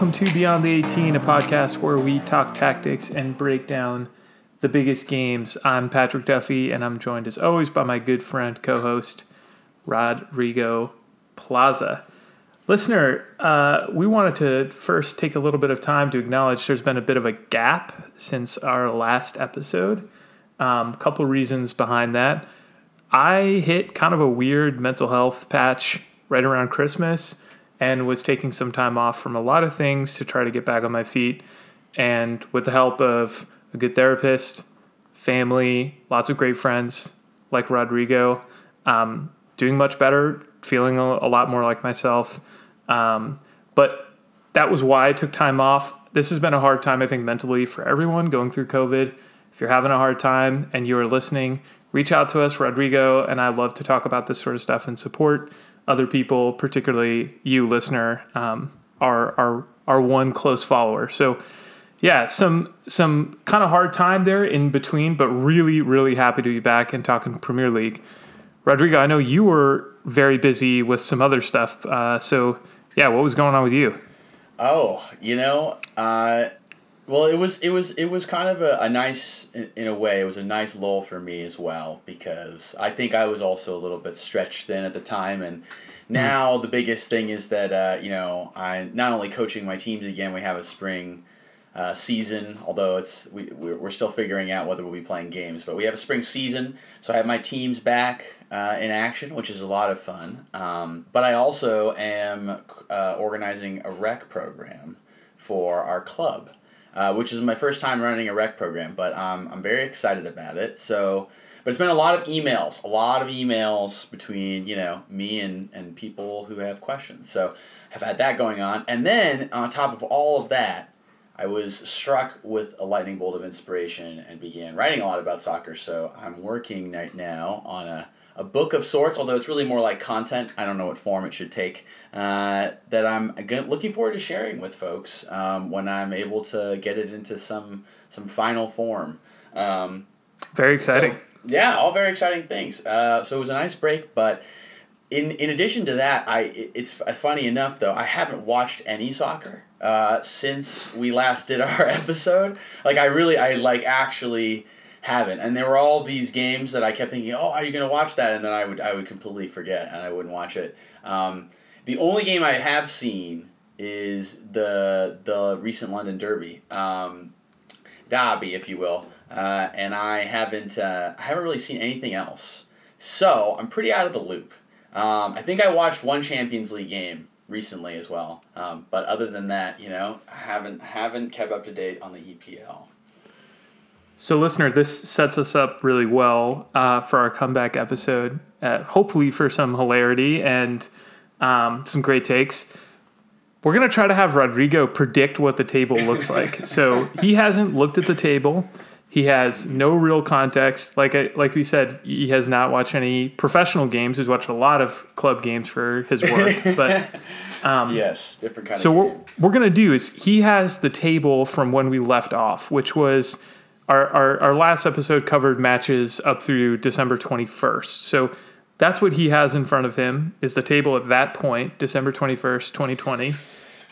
welcome to Beyond the 18, a podcast where we talk tactics and break down the biggest games. I'm Patrick Duffy, and I'm joined as always by my good friend, co host, Rodrigo Plaza. Listener, uh, we wanted to first take a little bit of time to acknowledge there's been a bit of a gap since our last episode. A um, couple reasons behind that. I hit kind of a weird mental health patch right around Christmas and was taking some time off from a lot of things to try to get back on my feet. And with the help of a good therapist, family, lots of great friends like Rodrigo, um, doing much better, feeling a, a lot more like myself. Um, but that was why I took time off. This has been a hard time, I think, mentally for everyone going through COVID. If you're having a hard time and you are listening, reach out to us, Rodrigo, and I love to talk about this sort of stuff and support other people, particularly you, listener, um, are are are one close follower. So, yeah, some some kind of hard time there in between, but really, really happy to be back and talking Premier League. Rodrigo, I know you were very busy with some other stuff. Uh, so, yeah, what was going on with you? Oh, you know, uh, well, it was it was it was kind of a, a nice in, in, a way. It was a nice lull for me as well because I think I was also a little bit stretched thin at the time, and now mm. the biggest thing is that uh, you know I not only coaching my teams again. We have a spring uh, season, although it's we we're, we're still figuring out whether we'll be playing games, but we have a spring season, so I have my teams back uh, in action, which is a lot of fun. Um, but I also am uh, organizing a rec program for our club uh, which is my first time running a rec program, but um, I'm very excited about it. So, but it's been a lot of emails, a lot of emails between you know me and and people who have questions. So, I've had that going on, and then on top of all of that, I was struck with a lightning bolt of inspiration and began writing a lot about soccer. So I'm working right now on a a book of sorts, although it's really more like content. I don't know what form it should take. Uh, that I'm looking forward to sharing with folks um, when I'm able to get it into some some final form. Um, very exciting. So, yeah, all very exciting things. Uh, so it was a nice break, but in in addition to that, I it's funny enough though I haven't watched any soccer uh, since we last did our episode. Like I really I like actually haven't. And there were all these games that I kept thinking, oh, are you going to watch that? And then I would I would completely forget and I wouldn't watch it. Um, the only game I have seen is the the recent London Derby, um, Derby, if you will, uh, and I haven't uh, I haven't really seen anything else. So I'm pretty out of the loop. Um, I think I watched one Champions League game recently as well, um, but other than that, you know, I haven't haven't kept up to date on the EPL. So, listener, this sets us up really well uh, for our comeback episode. Uh, hopefully, for some hilarity and um, some great takes. We're gonna try to have Rodrigo predict what the table looks like. so he hasn't looked at the table. He has no real context. Like I, like we said, he has not watched any professional games. He's watched a lot of club games for his work, but um, yes, different kind. So what we're gonna do is he has the table from when we left off, which was our, our, our last episode covered matches up through December 21st. So that's what he has in front of him is the table at that point, December 21st, 2020.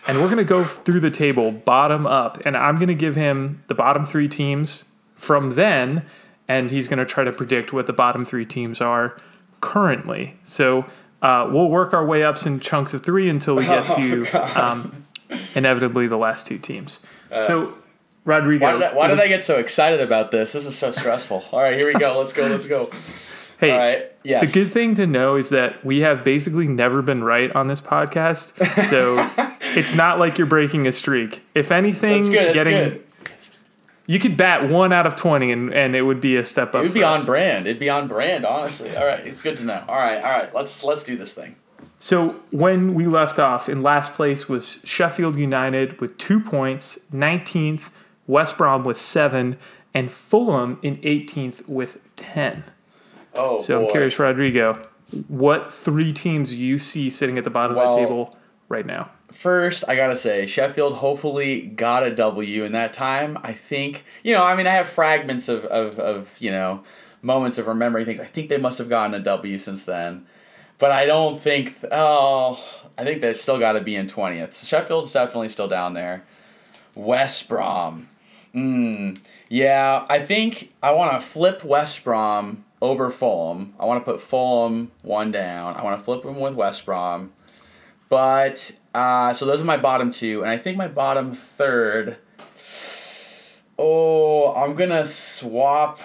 And we're going to go through the table bottom up. And I'm going to give him the bottom three teams from then. And he's going to try to predict what the bottom three teams are currently. So uh, we'll work our way up in chunks of three until we get to oh, um, inevitably the last two teams. Uh, so Rodrigo. Why, did I, why did I get so excited about this? This is so stressful. All right, here we go. Let's go. Let's go. Hey, All right. yes. the good thing to know is that we have basically never been right on this podcast. So it's not like you're breaking a streak. If anything, That's good. That's getting good. you could bat one out of twenty and, and it would be a step up. It would be us. on brand. It'd be on brand, honestly. All right, it's good to know. All right, all right. Let's let's do this thing. So when we left off, in last place was Sheffield United with two points, nineteenth West Brom with seven, and Fulham in 18th with 10. Oh, so boy. I'm curious, Rodrigo, what three teams you see sitting at the bottom well, of the table right now? First, I gotta say, Sheffield hopefully got a W in that time. I think, you know, I mean, I have fragments of, of, of you know, moments of remembering things. I think they must have gotten a W since then. But I don't think, oh, I think they've still got to be in twentieth. Sheffield's definitely still down there. West Brom. Mm, yeah, I think I want to flip West Brom over Fulham. I want to put Fulham one down. I want to flip them with West Brom. But uh, so those are my bottom two, and I think my bottom third. Oh, I'm gonna swap.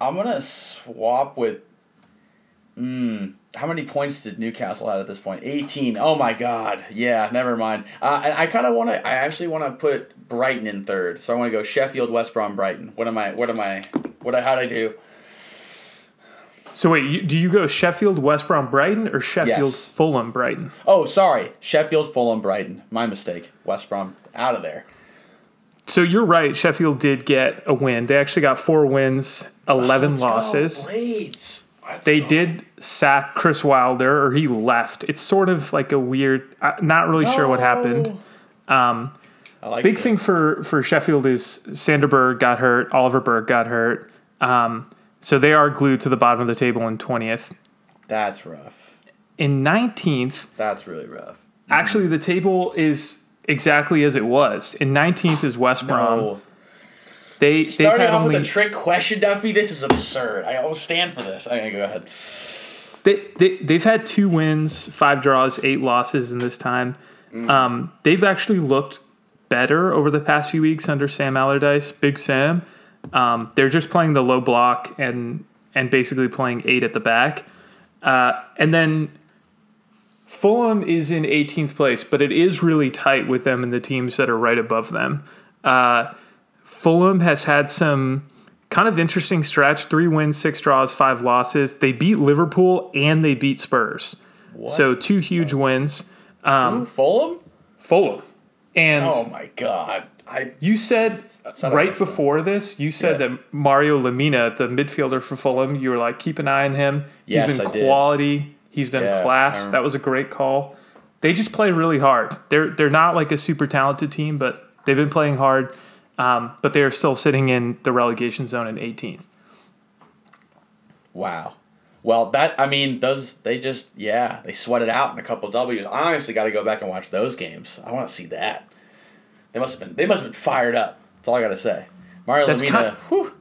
I'm gonna swap with. Mm, how many points did Newcastle have at this point? 18. Oh my God. Yeah, never mind. Uh, and I kind of want to. I actually want to put Brighton in third. So I want to go Sheffield, West Brom, Brighton. What am I? What am I? What? How would I do? So wait, you, do you go Sheffield, West Brom, Brighton, or Sheffield, Yes. Fulham, Brighton? Oh, sorry. Sheffield, Fulham, Brighton. My mistake. West Brom out of there. So you're right. Sheffield did get a win. They actually got four wins, eleven go, losses. Blades. Let's They go. did sack Chris Wilder, or he left. It's sort of like a weird. Not really sure what happened. I like Big it. thing for for Sheffield is Sander Berg got hurt, Oliver Berg got hurt. Um, so they are glued to the bottom of the table in twentieth. That's rough. In nineteenth, That's really rough. actually the table is exactly as it was. In nineteenth is West Brom. Oh, They had off only with a trick question, Duffy. This is absurd. I will stand for this. Okay, go ahead. They, they, they've had two wins, five draws, eight losses in this time. Um, they've actually looked better over the past few weeks under Sam Allardyce, Big Sam. Um, they're just playing the low block and and basically playing eight at the back. Uh, and then Fulham is in 18th place, but it is really tight with them and the teams that are right above them. Uh, Fulham has had some kind of interesting stretch three wins, six draws, five losses. They beat Liverpool and they beat Spurs. So two huge wins. Um, Fulham? Fulham. And Oh my god. I you said right before this, you said Yeah. that Mario Lemina, the midfielder for Fulham, you were like, keep an eye on him. Yes, He's been I did. quality. He's been Yeah, class. That was a great call. They just play really hard. They're they're not like a super talented team, but they've been playing hard. Um, but they are still sitting in the relegation zone in 18th. wow. Well, that I mean, those they just yeah they sweat it out in a couple W's. I honestly got to go back and watch those games. I want to see that. They must have been they must have been fired up. That's all I got to say. Mario That's Lemina. kind- whew,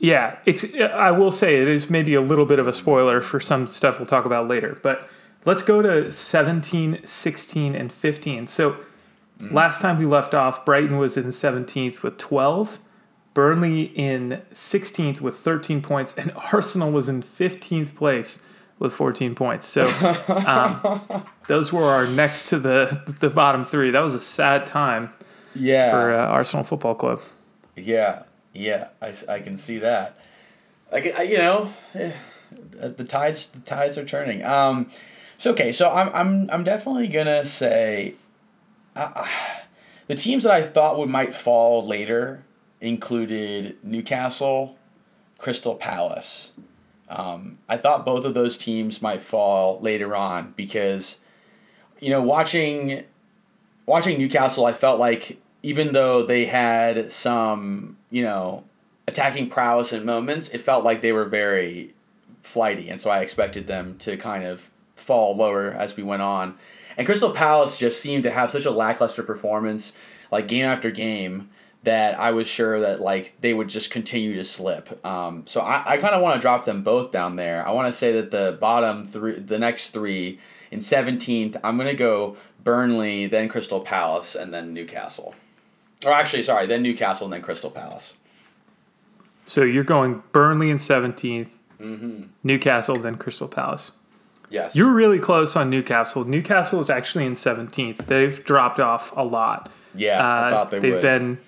Yeah, it's. I will say it is maybe a little bit of a spoiler for some stuff we'll talk about later. But let's go to 17, 16, and 15. So last time we left off, Brighton was in 17th with 12, Burnley in 16th with 13 points, and Arsenal was in 15th place with 14 points. So um, those were our next to the the bottom three. That was a sad time yeah. for uh, Arsenal Football Club. Yeah, yeah, I, I can see that. Like I, you know, eh, the tides the tides are turning. Um, so okay, so I'm I'm I'm definitely gonna say, uh, the teams that I thought would might fall later included Newcastle, Crystal Palace. Um, I thought both of those teams might fall later on because, you know, watching watching Newcastle, I felt like even though they had some, you know, attacking prowess in moments, it felt like they were very flighty, and so I expected them to kind of fall lower as we went on. And Crystal Palace just seemed to have such a lackluster performance, like game after game, that I was sure that like they would just continue to slip. Um, so I, I kind of want to drop them both down there. I want to say that the bottom three, the next three, in seventeenth, I'm gonna go Burnley, then Crystal Palace, and then Newcastle. Or actually, sorry, then Newcastle and then Crystal Palace. So you're going Burnley in 17th, Mm-hmm. Newcastle, then Crystal Palace. Yes. You're really close on Newcastle. Newcastle is actually in 17th. They've dropped off a lot. yeah, I Uh, thought they they've would. been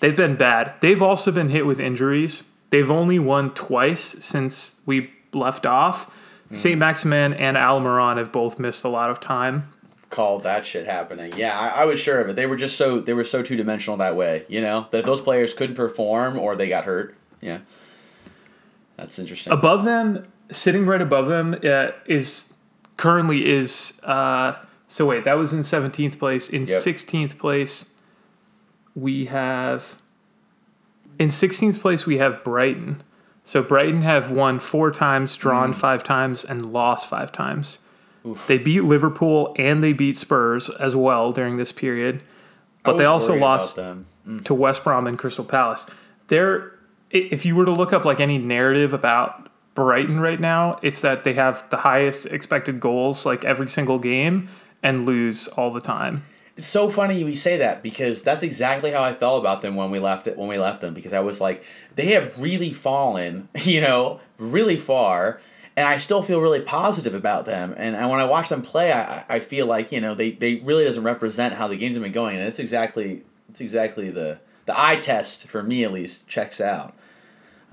they've been bad. They've also been hit with injuries. They've only won twice since we left off. Hmm. St. Maximin and Almiron have both missed a lot of time. called that shit happening. Yeah, I, I was sure of it. They were just so they were so two dimensional that way. You know that those players couldn't perform or they got hurt. Yeah, that's interesting. Above them, sitting right above them, uh, is currently is uh, so wait that was in 17th place. In Yep. 16th place, we have in 16th place we have Brighton. So Brighton have won four times, drawn Mm. five times, and lost five times. Oof. They beat Liverpool and they beat Spurs as well during this period. But they also lost. Mm. to West Brom and Crystal Palace. They're if you were to look up like any narrative about Brighton right now, it's that they have the highest expected goals like every single game and lose all the time. It's so funny we say that because that's exactly how I felt about them when we left it when we left them because I was like they have really fallen, you know, really far, and I still feel really positive about them. And, and when I watch them play, I, I feel like you know they, they really doesn't represent how the games have been going, and it's exactly it's exactly the the eye test for me at least checks out.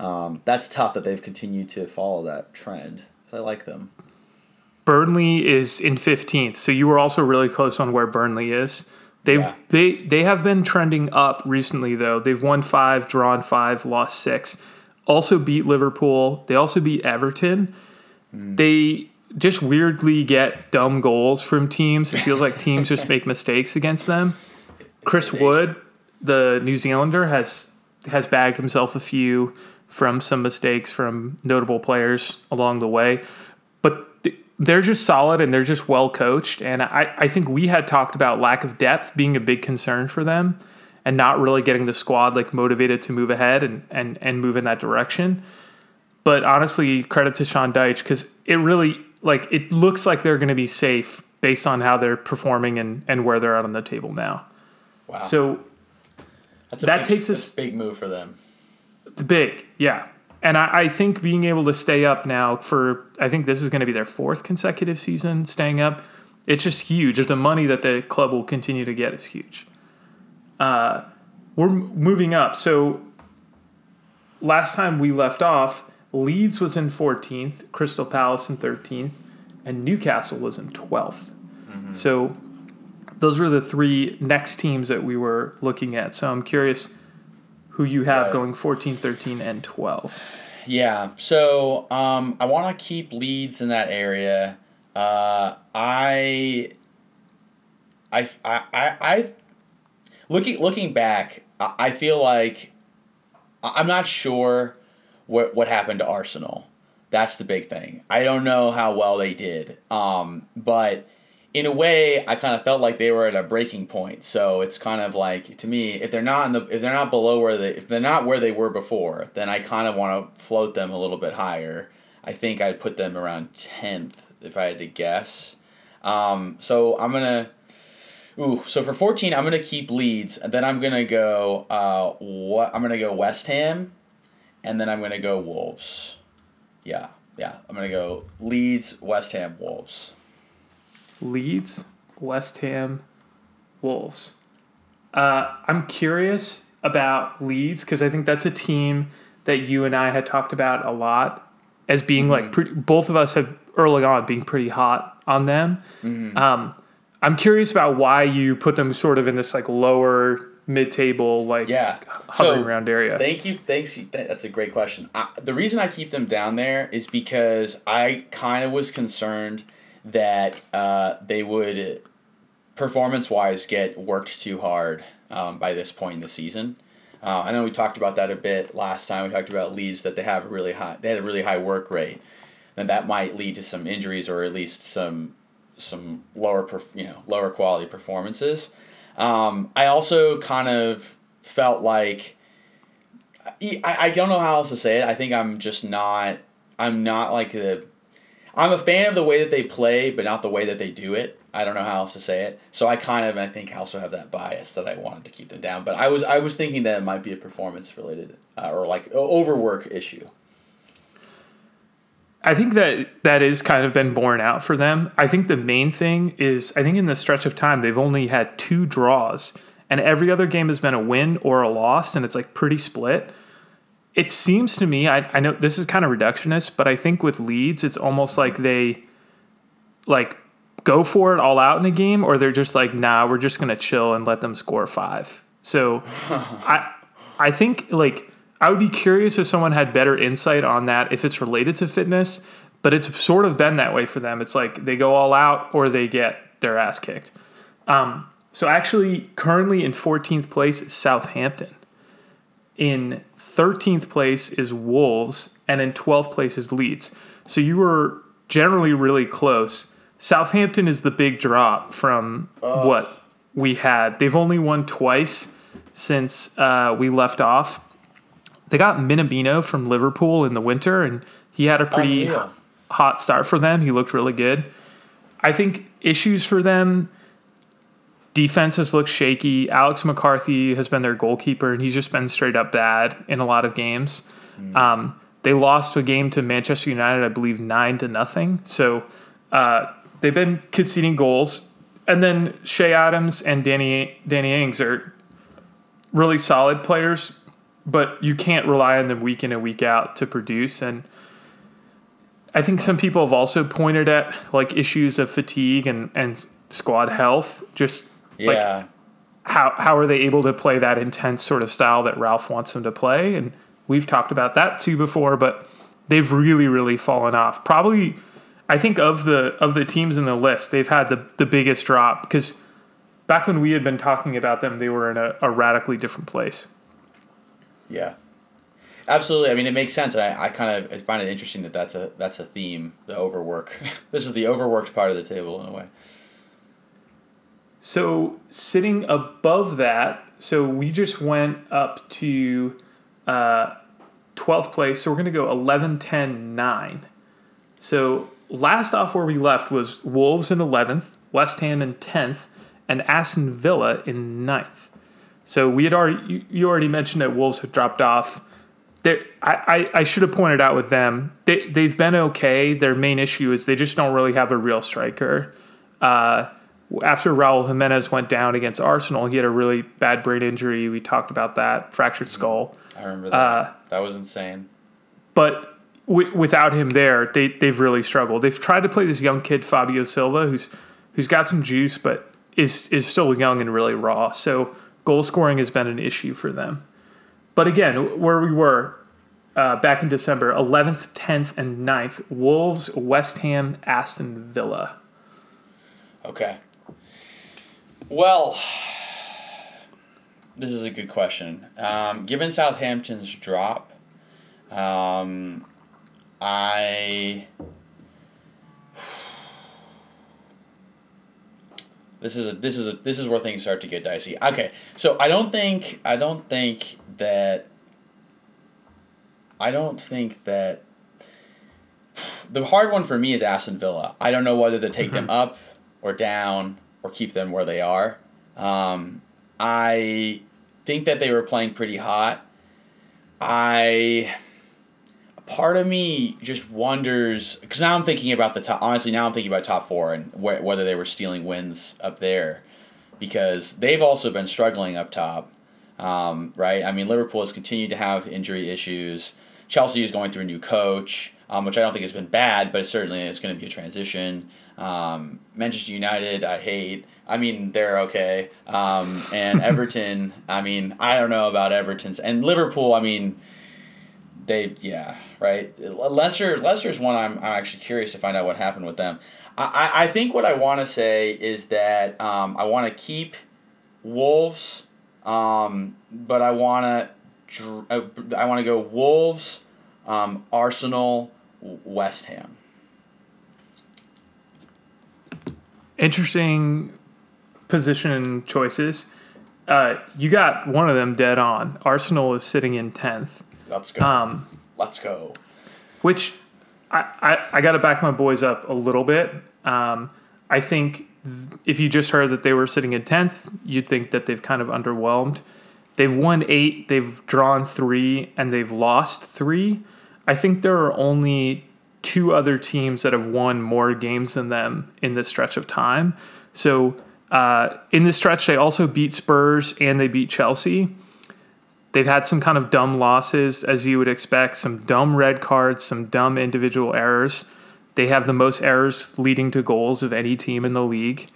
Um, that's tough that they've continued to follow that trend. 'cause I like them. Burnley is in 15th, so you were also really close on where Burnley is. They Yeah. they they have been trending up recently though. They've won 5, drawn 5, lost 6. Also beat Liverpool. They also beat Everton. They just weirdly get dumb goals from teams. It feels like teams just make mistakes against them. Chris Wood, the New Zealander has has bagged himself a few from some mistakes from notable players along the way. But they're just solid and they're just well coached. And I, I think we had talked about lack of depth being a big concern for them and not really getting the squad like motivated to move ahead and, and, and move in that direction. But honestly, credit to Sean Dyche because it really like it looks like they're going to be safe based on how they're performing and, and where they're at on the table now. Wow, So that's a that big, takes us- a big move for them. The big, yeah. And I, I think being able to stay up now for, I think this is going to be their fourth consecutive season staying up. It's just huge. The money that the club will continue to get is huge. Uh, we're m- moving up. So last time we left off, Leeds was in 14th, Crystal Palace in 13th, and Newcastle was in 12th. So those were the three next teams that we were looking at. So I'm curious who you have Right. going 14, 13, and 12. Yeah. So um, I want to keep Leeds in that area. Uh, I, I, I, I, I, looking looking back, I, I feel like I'm not sure what what happened to Arsenal. That's the big thing. I don't know how well they did. Um, but in a way, I kind of felt like they were at a breaking point. So it's kind of like to me, if they're not in the if they're not below where they if they're not where they were before, then I kind of want to float them a little bit higher. I think I'd put them around tenth if I had to guess. Um, so I'm gonna. Ooh, so for fourteen, I'm gonna keep Leeds, and then I'm gonna go. Uh, what I'm gonna go West Ham, and then I'm gonna go Wolves. Yeah, yeah, I'm gonna go Leeds, West Ham, Wolves. Leeds, West Ham, Wolves. Uh, I'm curious about Leeds because I think that's a team that you and I had talked about a lot as being like pretty, both of us have early on being pretty hot on them. Um, I'm curious about why you put them sort of in this like lower mid-table like Yeah. hovering So, around area. Thank you. Thanks. That's a great question. I, the reason I keep them down there is because I kind of was concerned that uh, they would, performance wise, get worked too hard um, by this point in the season. Uh, I know we talked about that a bit last time. We talked about Leeds that they have a really high. They had a really high work rate, and that might lead to some injuries or at least some some lower perf- you know lower quality performances. Um, I also kind of felt like I, I don't know how else to say it. I think I'm just not. I'm not like the. I'm a fan of the way that they play, but not the way that they do it. I don't know how else to say it. So I kind of, I think, also have that bias that I wanted to keep them down. But I was, I was thinking that it might be a performance related uh, or like overwork issue. I think that that is kind of been borne out for them. I think the main thing is I think in the stretch of time they've only had two draws and every other game has been a win or a loss and it's like pretty split. It seems to me I, I know this is kind of reductionist, but I think with Leeds it's almost like they like go for it all out in a game or they're just like nah we're just gonna chill and let them score five. So I I think like I would be curious if someone had better insight on that if it's related to fitness, but it's sort of been that way for them. It's like they go all out or they get their ass kicked. Um, so actually, currently in 14th place is Southampton. In 13th place is Wolves, and in 12th place is Leeds. So you were generally really close. Southampton is the big drop from what we had. They've only won twice since uh, we left off. They got Minamino from Liverpool in the winter, and he had a pretty Unreal. hot start for them. He looked really good. I think issues for them. Defenses look shaky. Alex McCarthy has been their goalkeeper, and he's just been straight up bad in a lot of games. Um, they lost a game to Manchester United, I believe, nine to nothing. So uh, they've been conceding goals. And then Che Adams and Danny Danny Ings are really solid players, but you can't rely on them week in and week out to produce. And I think some people have also pointed at like issues of fatigue and, and squad health. Just like Yeah. how how are they able to play that intense sort of style that Ralph wants them to play? And we've talked about that too before, but they've really really fallen off. Probably, I think of the of the teams in the list, they've had the the biggest drop because back when we had been talking about them, they were in a, a radically different place. Yeah, absolutely. I mean, it makes sense. And I, I kind of I find it interesting that that's a that's a theme. The overwork. this is the overworked part of the table in a way. So sitting above that, so we just went up to uh, 12th place. So we're going to go 11, 10, 9. So last off where we left was Wolves in 11th, West Ham in 10th, and Aston Villa in 9th. So we had already, you, already mentioned that Wolves had dropped off. They're, I, I, I should have pointed out with them, they, they've been okay. Their main issue is they just don't really have a real striker. Uh, after Raul Jimenez went down against Arsenal, he had a really bad brain injury. We talked about that, fractured skull. I remember that. Uh, that was insane. But w- without him there, they they've really struggled. They've tried to play this young kid Fabio Silva, who's who's got some juice, but is is still young and really raw. So goal scoring has been an issue for them. But again, where we were uh, back in December, 11th, 10th, and 9th, Wolves, West Ham, Aston Villa. Okay. Well, this is a good question. Um, given Southampton's drop, um, I. This is a this is a this is where things start to get dicey. Okay, so I don't think I don't think that I don't think that the hard one for me is Aston Villa. I don't know whether to take them up or down or keep them where they are. Um, I think that they were playing pretty hot. I part of me just wonders because now I'm thinking about the top. Honestly, now I'm thinking about top four and wh- whether they were stealing wins up there, because they've also been struggling up top. Um, right? I mean, Liverpool has continued to have injury issues. Chelsea is going through a new coach, um, which I don't think has been bad, but certainly it's going to be a transition. Um, Manchester United, I hate. I mean, they're okay. Um, and Everton, I mean, I don't know about Everton's. And Liverpool, I mean, they, yeah, right. Leicester, Leicester's one I'm, I'm actually curious to find out what happened with them. I, I, think what I want to say is that um, I want to keep Wolves, um, but I want to dr- I want to go Wolves, um, Arsenal, West Ham. Interesting position choices. Uh, you got one of them dead on. Arsenal is sitting in 10th. Let's go. Um, Let's go. which I, I, I got to back my boys up a little bit. Um, I think th- if you just heard that they were sitting in 10th, you'd think that they've kind of underwhelmed. They've won eight, they've drawn three, and they've lost three. I think there are only two other teams that have won more games than them in this stretch of time. So uh, in this stretch, they also beat Spurs and they beat Chelsea. They've had some kind of dumb losses, as you would expect, some dumb red cards, some dumb individual errors. They have the most errors leading to goals of any team in the league.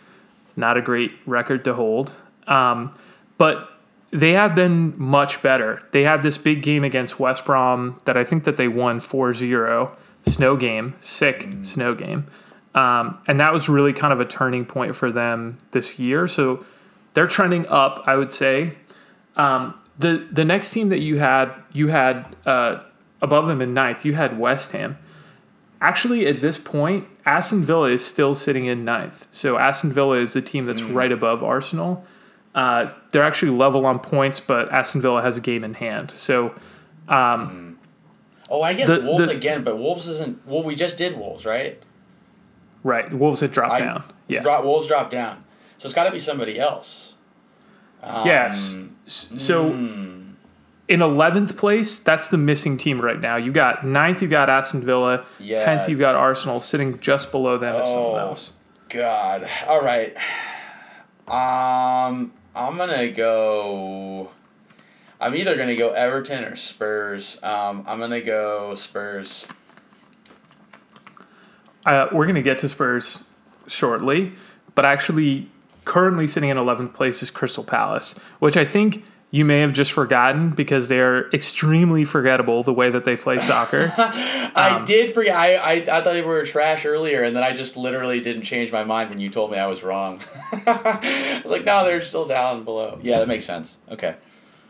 Not a great record to hold. Um, but they have been much better. They had this big game against West Brom that I think that they won 4-0. Snow game, sick snow game. Um, and that was really kind of a turning point for them this year. So they're trending up, I would say. Um, the the next team that you had you had uh, above them in ninth, you had West Ham. Actually, at this point, Aston Villa is still sitting in ninth. So Aston Villa is the team that's right above Arsenal. Uh, they're actually level on points, but Aston Villa has a game in hand. So Oh, I guess The- Wolves the- again, but Wolves isn't. Well, we just did Wolves, right? right, Wolves had dropped I- down. Yeah, Wolves dropped down, so it's got to be somebody else. Um, yes. So hmm. in eleventh place, that's the missing team right now. You got ninth, you got Aston Villa. Yeah. Tenth, you've got Arsenal sitting just below them as someone Oh. else. God. All right. Um, I'm gonna go. I'm either gonna go Everton or Spurs. Um, I'm gonna go Spurs. Uh, we're to get to Spurs shortly, but actually, currently sitting in 11th place is Crystal Palace, which I think you may have just forgotten because they're extremely forgettable the way that they play soccer. I did forget. I, I I thought they were trash earlier, and then I just literally didn't change my mind when you told me I was wrong. I was like, no, they're still down below. Yeah, that makes sense. Okay.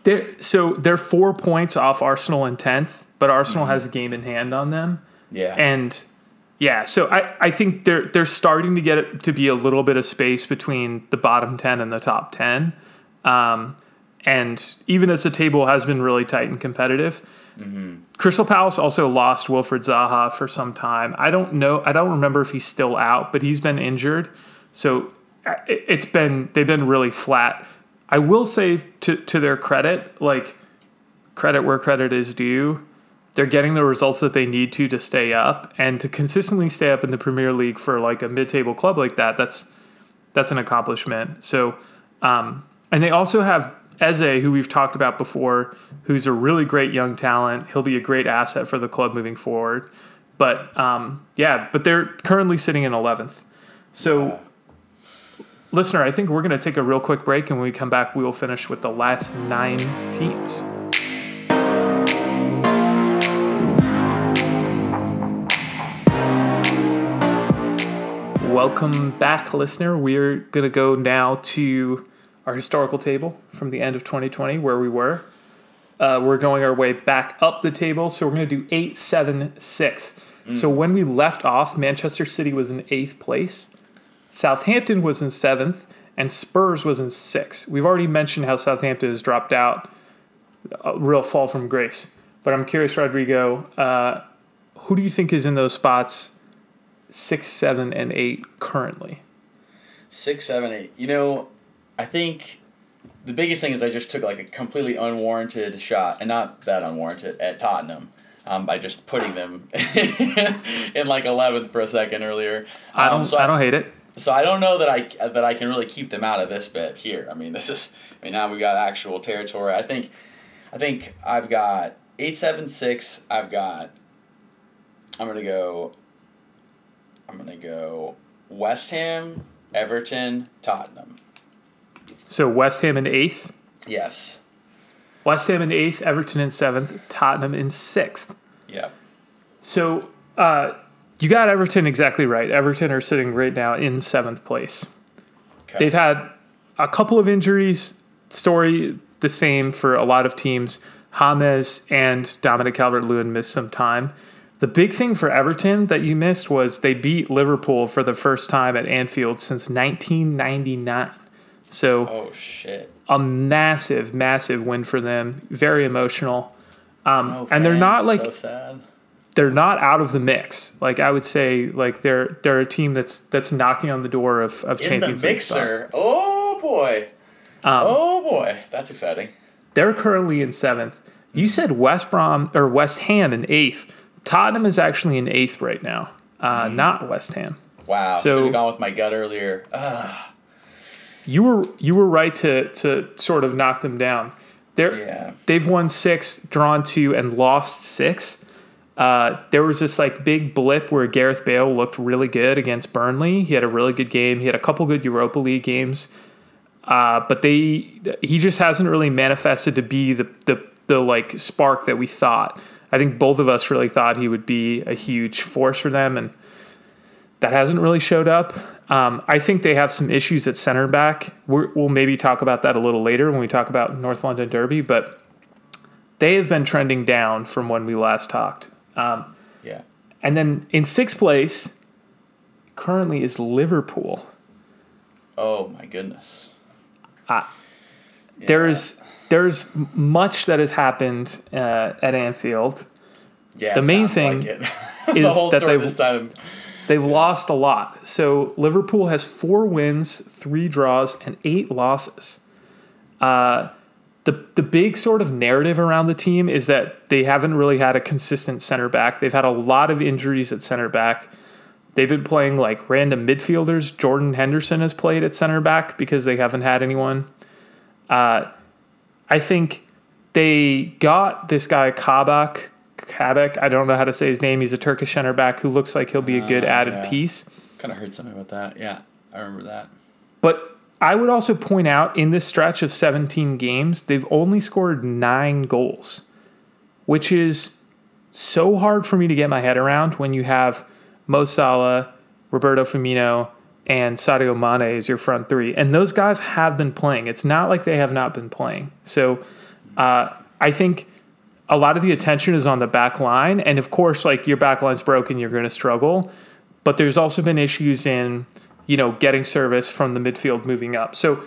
they're, so they're four points off Arsenal in 10th, but Arsenal has a game in hand on them. Yeah. And yeah, so I, I think they're they're starting to get it to be a little bit of space between the bottom ten and the top ten. Um, and even as the table has been really tight and competitive, Crystal Palace also lost Wilfried Zaha for some time. I don't know. I don't remember if he's still out, but he's been injured. So uh, it- it's been they've been really flat. I will say to to their credit, like credit where credit is due they're getting the results that they need to to stay up and to consistently stay up in the Premier League for like a mid-table club like that. That's that's an accomplishment. So, um, and they also have Eze, who we've talked about before, who's a really great young talent. He'll be a great asset for the club moving forward. But um, yeah, but they're currently sitting in eleventh. So. Listener, I think we're going to take a real quick break, and when we come back, we will finish with the last nine teams. Welcome back, listener. We're going to go now to our historical table from the end of 2020, where we were. Uh, we're going our way back up the table, so we're going to do eight, seven, six. So when we left off, Manchester City was in eighth place, Southampton was in seventh, and Spurs was in sixth. We've already mentioned how Southampton has dropped out, a real fall from grace. But I'm curious, Rodrigo, uh, who do you think is in those spots six, seven, and eight currently? Six, seven, eight. You know, I think the biggest thing is I just took like a completely unwarranted shot, and not that unwarranted, at Tottenham. Um, by just putting them in like eleventh for a second earlier. I Um, don't. so I don't hate it. So I don't know that I that I can really keep them out of this bit here. I mean, this is. I mean, now we got actual territory. I think, I think I've got eight, seven, six. I've got. I'm gonna go. I'm gonna go West Ham, Everton, Tottenham. So West Ham in eighth, Yes. West Ham in eighth, Everton in seventh, Tottenham in sixth. Yep. So uh, you got Everton exactly right. Everton are sitting right now in seventh place. Okay. They've had a couple of injuries. Story the same for a lot of teams. James and Dominic Calvert-Lewin missed some time. The big thing for Everton that you missed was they beat Liverpool for the first time at Anfield since 1999. So oh shit. a massive, massive win for them. Very emotional. Um, No and they're not like so they're not out of the mix. Like I would say, like they're they're a team that's that's knocking on the door of, of in the Champions League mixer. Oh boy. Um, oh boy, that's exciting. They're currently in seventh. You said West Brom or West Ham in eighth. Tottenham is actually in eighth right now, uh, not West Ham. Wow. So- Should have gone with my gut earlier. Ah, You were you were right to to sort of knock them down. They're yeah. they've won six, drawn two, and lost six. Uh, there was this like big blip where Gareth Bale looked really good against Burnley. He had a really good game. He had a couple good Europa League games, uh, but they he just hasn't really manifested to be the the the like spark that we thought. I think both of us really thought he would be a huge force for them, and that hasn't really showed up. Um, I think they have some issues at center back. We're, we'll maybe talk about that a little later when we talk about North London Derby, but they have been trending down from when we last talked. Um, Yeah. and then in sixth place, currently is Liverpool. Oh my goodness. Uh, yeah. There's there's much that has happened uh, at Anfield. Yeah, the main thing like is the that they've, this time. They've lost a lot. So Liverpool has four wins, three draws, and eight losses. Uh, the the big sort of narrative around the team is that they haven't really had a consistent center back. They've had a lot of injuries at center back. They've been playing like random midfielders. Jordan Henderson has played at center back because they haven't had anyone. Uh, I think they got this guy Kabak Kabak. I don't know how to say his name. He's a Turkish center back who looks like he'll be a good uh, added yeah. piece. Kind of heard something about that. Yeah, I remember that. But I would also point out in this stretch of 17 games, they've only scored nine goals, which is so hard for me to get my head around when you have Mo Salah, Roberto Firmino, and Sadio Mane as your front three. And those guys have been playing. It's not like they have not been playing. So uh, I think a lot of the attention is on the back line. And of course, like your back line's broken, you're going to struggle. But there's also been issues in, you know, getting service from the midfield moving up. So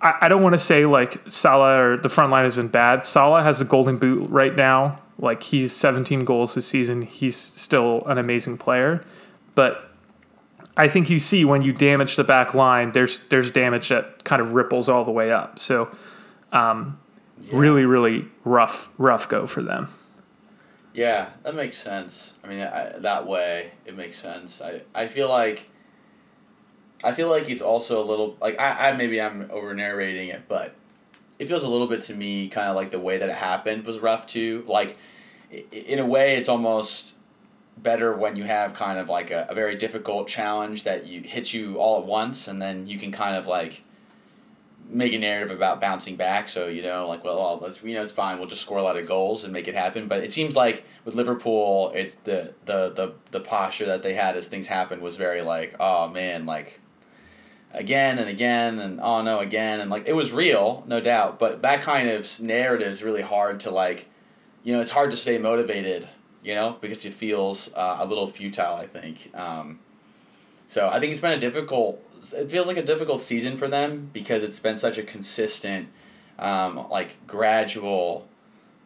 I, I don't want to say like Salah or the front line has been bad. Salah has a golden boot right now. Like he's 17 goals this season. He's still an amazing player. But I think you see when you damage the back line, there's there's damage that kind of ripples all the way up. So um, yeah. really, really rough, rough go for them. Yeah, that makes sense. I mean, I, that way it makes sense. I, I feel like I feel like it's also a little like I, I maybe I'm over narrating it, but it feels a little bit to me kind of like the way that it happened was rough too. Like in a way, it's almost better when you have kind of like a, a very difficult challenge that you hits you all at once, and then you can kind of like make a narrative about bouncing back. So you know, like, well, let's you know, it's fine. We'll just score a lot of goals and make it happen. But it seems like with Liverpool, it's the the the the posture that they had as things happened was very like, oh man, like again and again and oh no again and like it was real, no doubt. But that kind of narrative is really hard to like, you know, it's hard to stay motivated. You know, because it feels uh, a little futile. I think. Um, so I think it's been a difficult it feels like a difficult season for them because it's been such a consistent, um, like gradual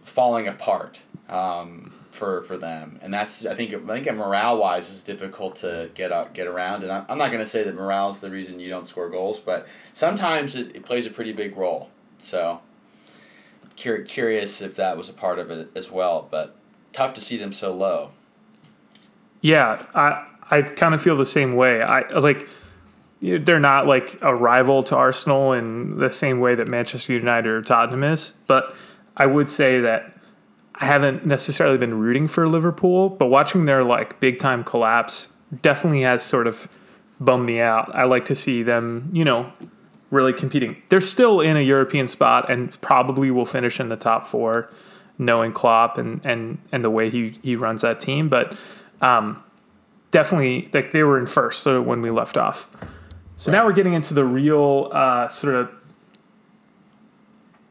falling apart um, for for them, and that's I think I think morale wise is difficult to get out get around. And I'm, I'm not to say that morale is the reason you don't score goals, but sometimes it, it plays a pretty big role. So cur- curious if that was a part of it as well, but tough to see them so low. Yeah, I I kind of feel the same way. I like they're not like a rival to Arsenal in the same way that Manchester United or Tottenham is. But I would say that I haven't necessarily been rooting for Liverpool, but watching their like big time collapse definitely has sort of bummed me out. I like to see them, you know, really competing. They're still in a European spot and probably will finish in the top four, knowing Klopp and and and the way he he runs that team. But um, definitely, like they were in first. So when we left off. So right. now we're getting into the real uh, sort of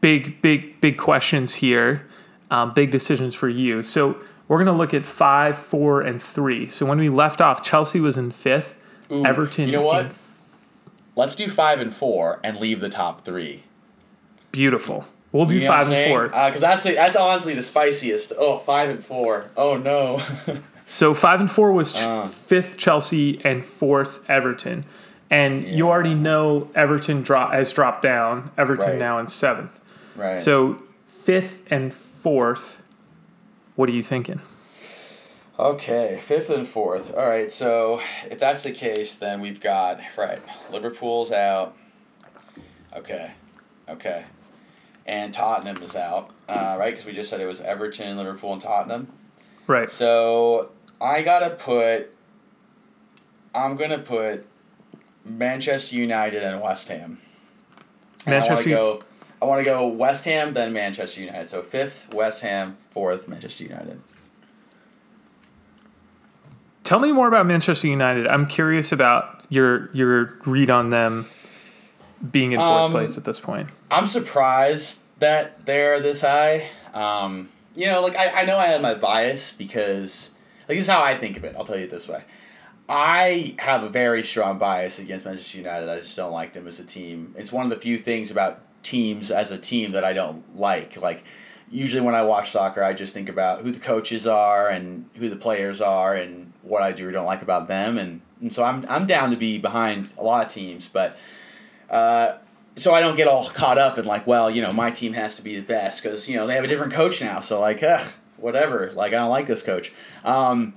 big, big, big questions here, um, big decisions for you. So we're going to look at five, four, and three. So when we left off, Chelsea was in fifth. Ooh, Everton. You know what? In... Let's do five and four and leave the top three. Beautiful. We'll do you know five and four. Because uh, that's that's honestly the spiciest. Oh, five and four. Oh no. so five and four was uh. fifth Chelsea and fourth Everton. And yeah. you already know Everton drop has dropped down. Everton right. now in seventh. Right. So fifth and fourth. What are you thinking? Okay, fifth and fourth. All right, so if that's the case, then we've got right. Liverpool's out. Okay, okay, and Tottenham is out. Uh, right, because we just said it was Everton, Liverpool, and Tottenham. Right. So I gotta put. I'm gonna put Manchester United and West Ham. And Manchester. I want to go. I want to go West Ham, then Manchester United. So fifth West Ham, fourth Manchester United. Tell me more about Manchester United. I'm curious about your your read on them being in fourth um, place at this point. I'm surprised that they're this high. Um, you know, like I, I know I have my bias because like this is how I think of it. I'll tell you this way. I have a very strong bias against Manchester United. I just don't like them as a team. It's one of the few things about teams as a team that I don't like. Like usually when I watch soccer, I just think about who the coaches are and who the players are and what I do or don't like about them. And, and so I'm, I'm down to be behind a lot of teams, but uh, so I don't get all caught up in like, well, you know, my team has to be the best because you know they have a different coach now. So like, ugh, whatever. Like I don't like this coach. Um,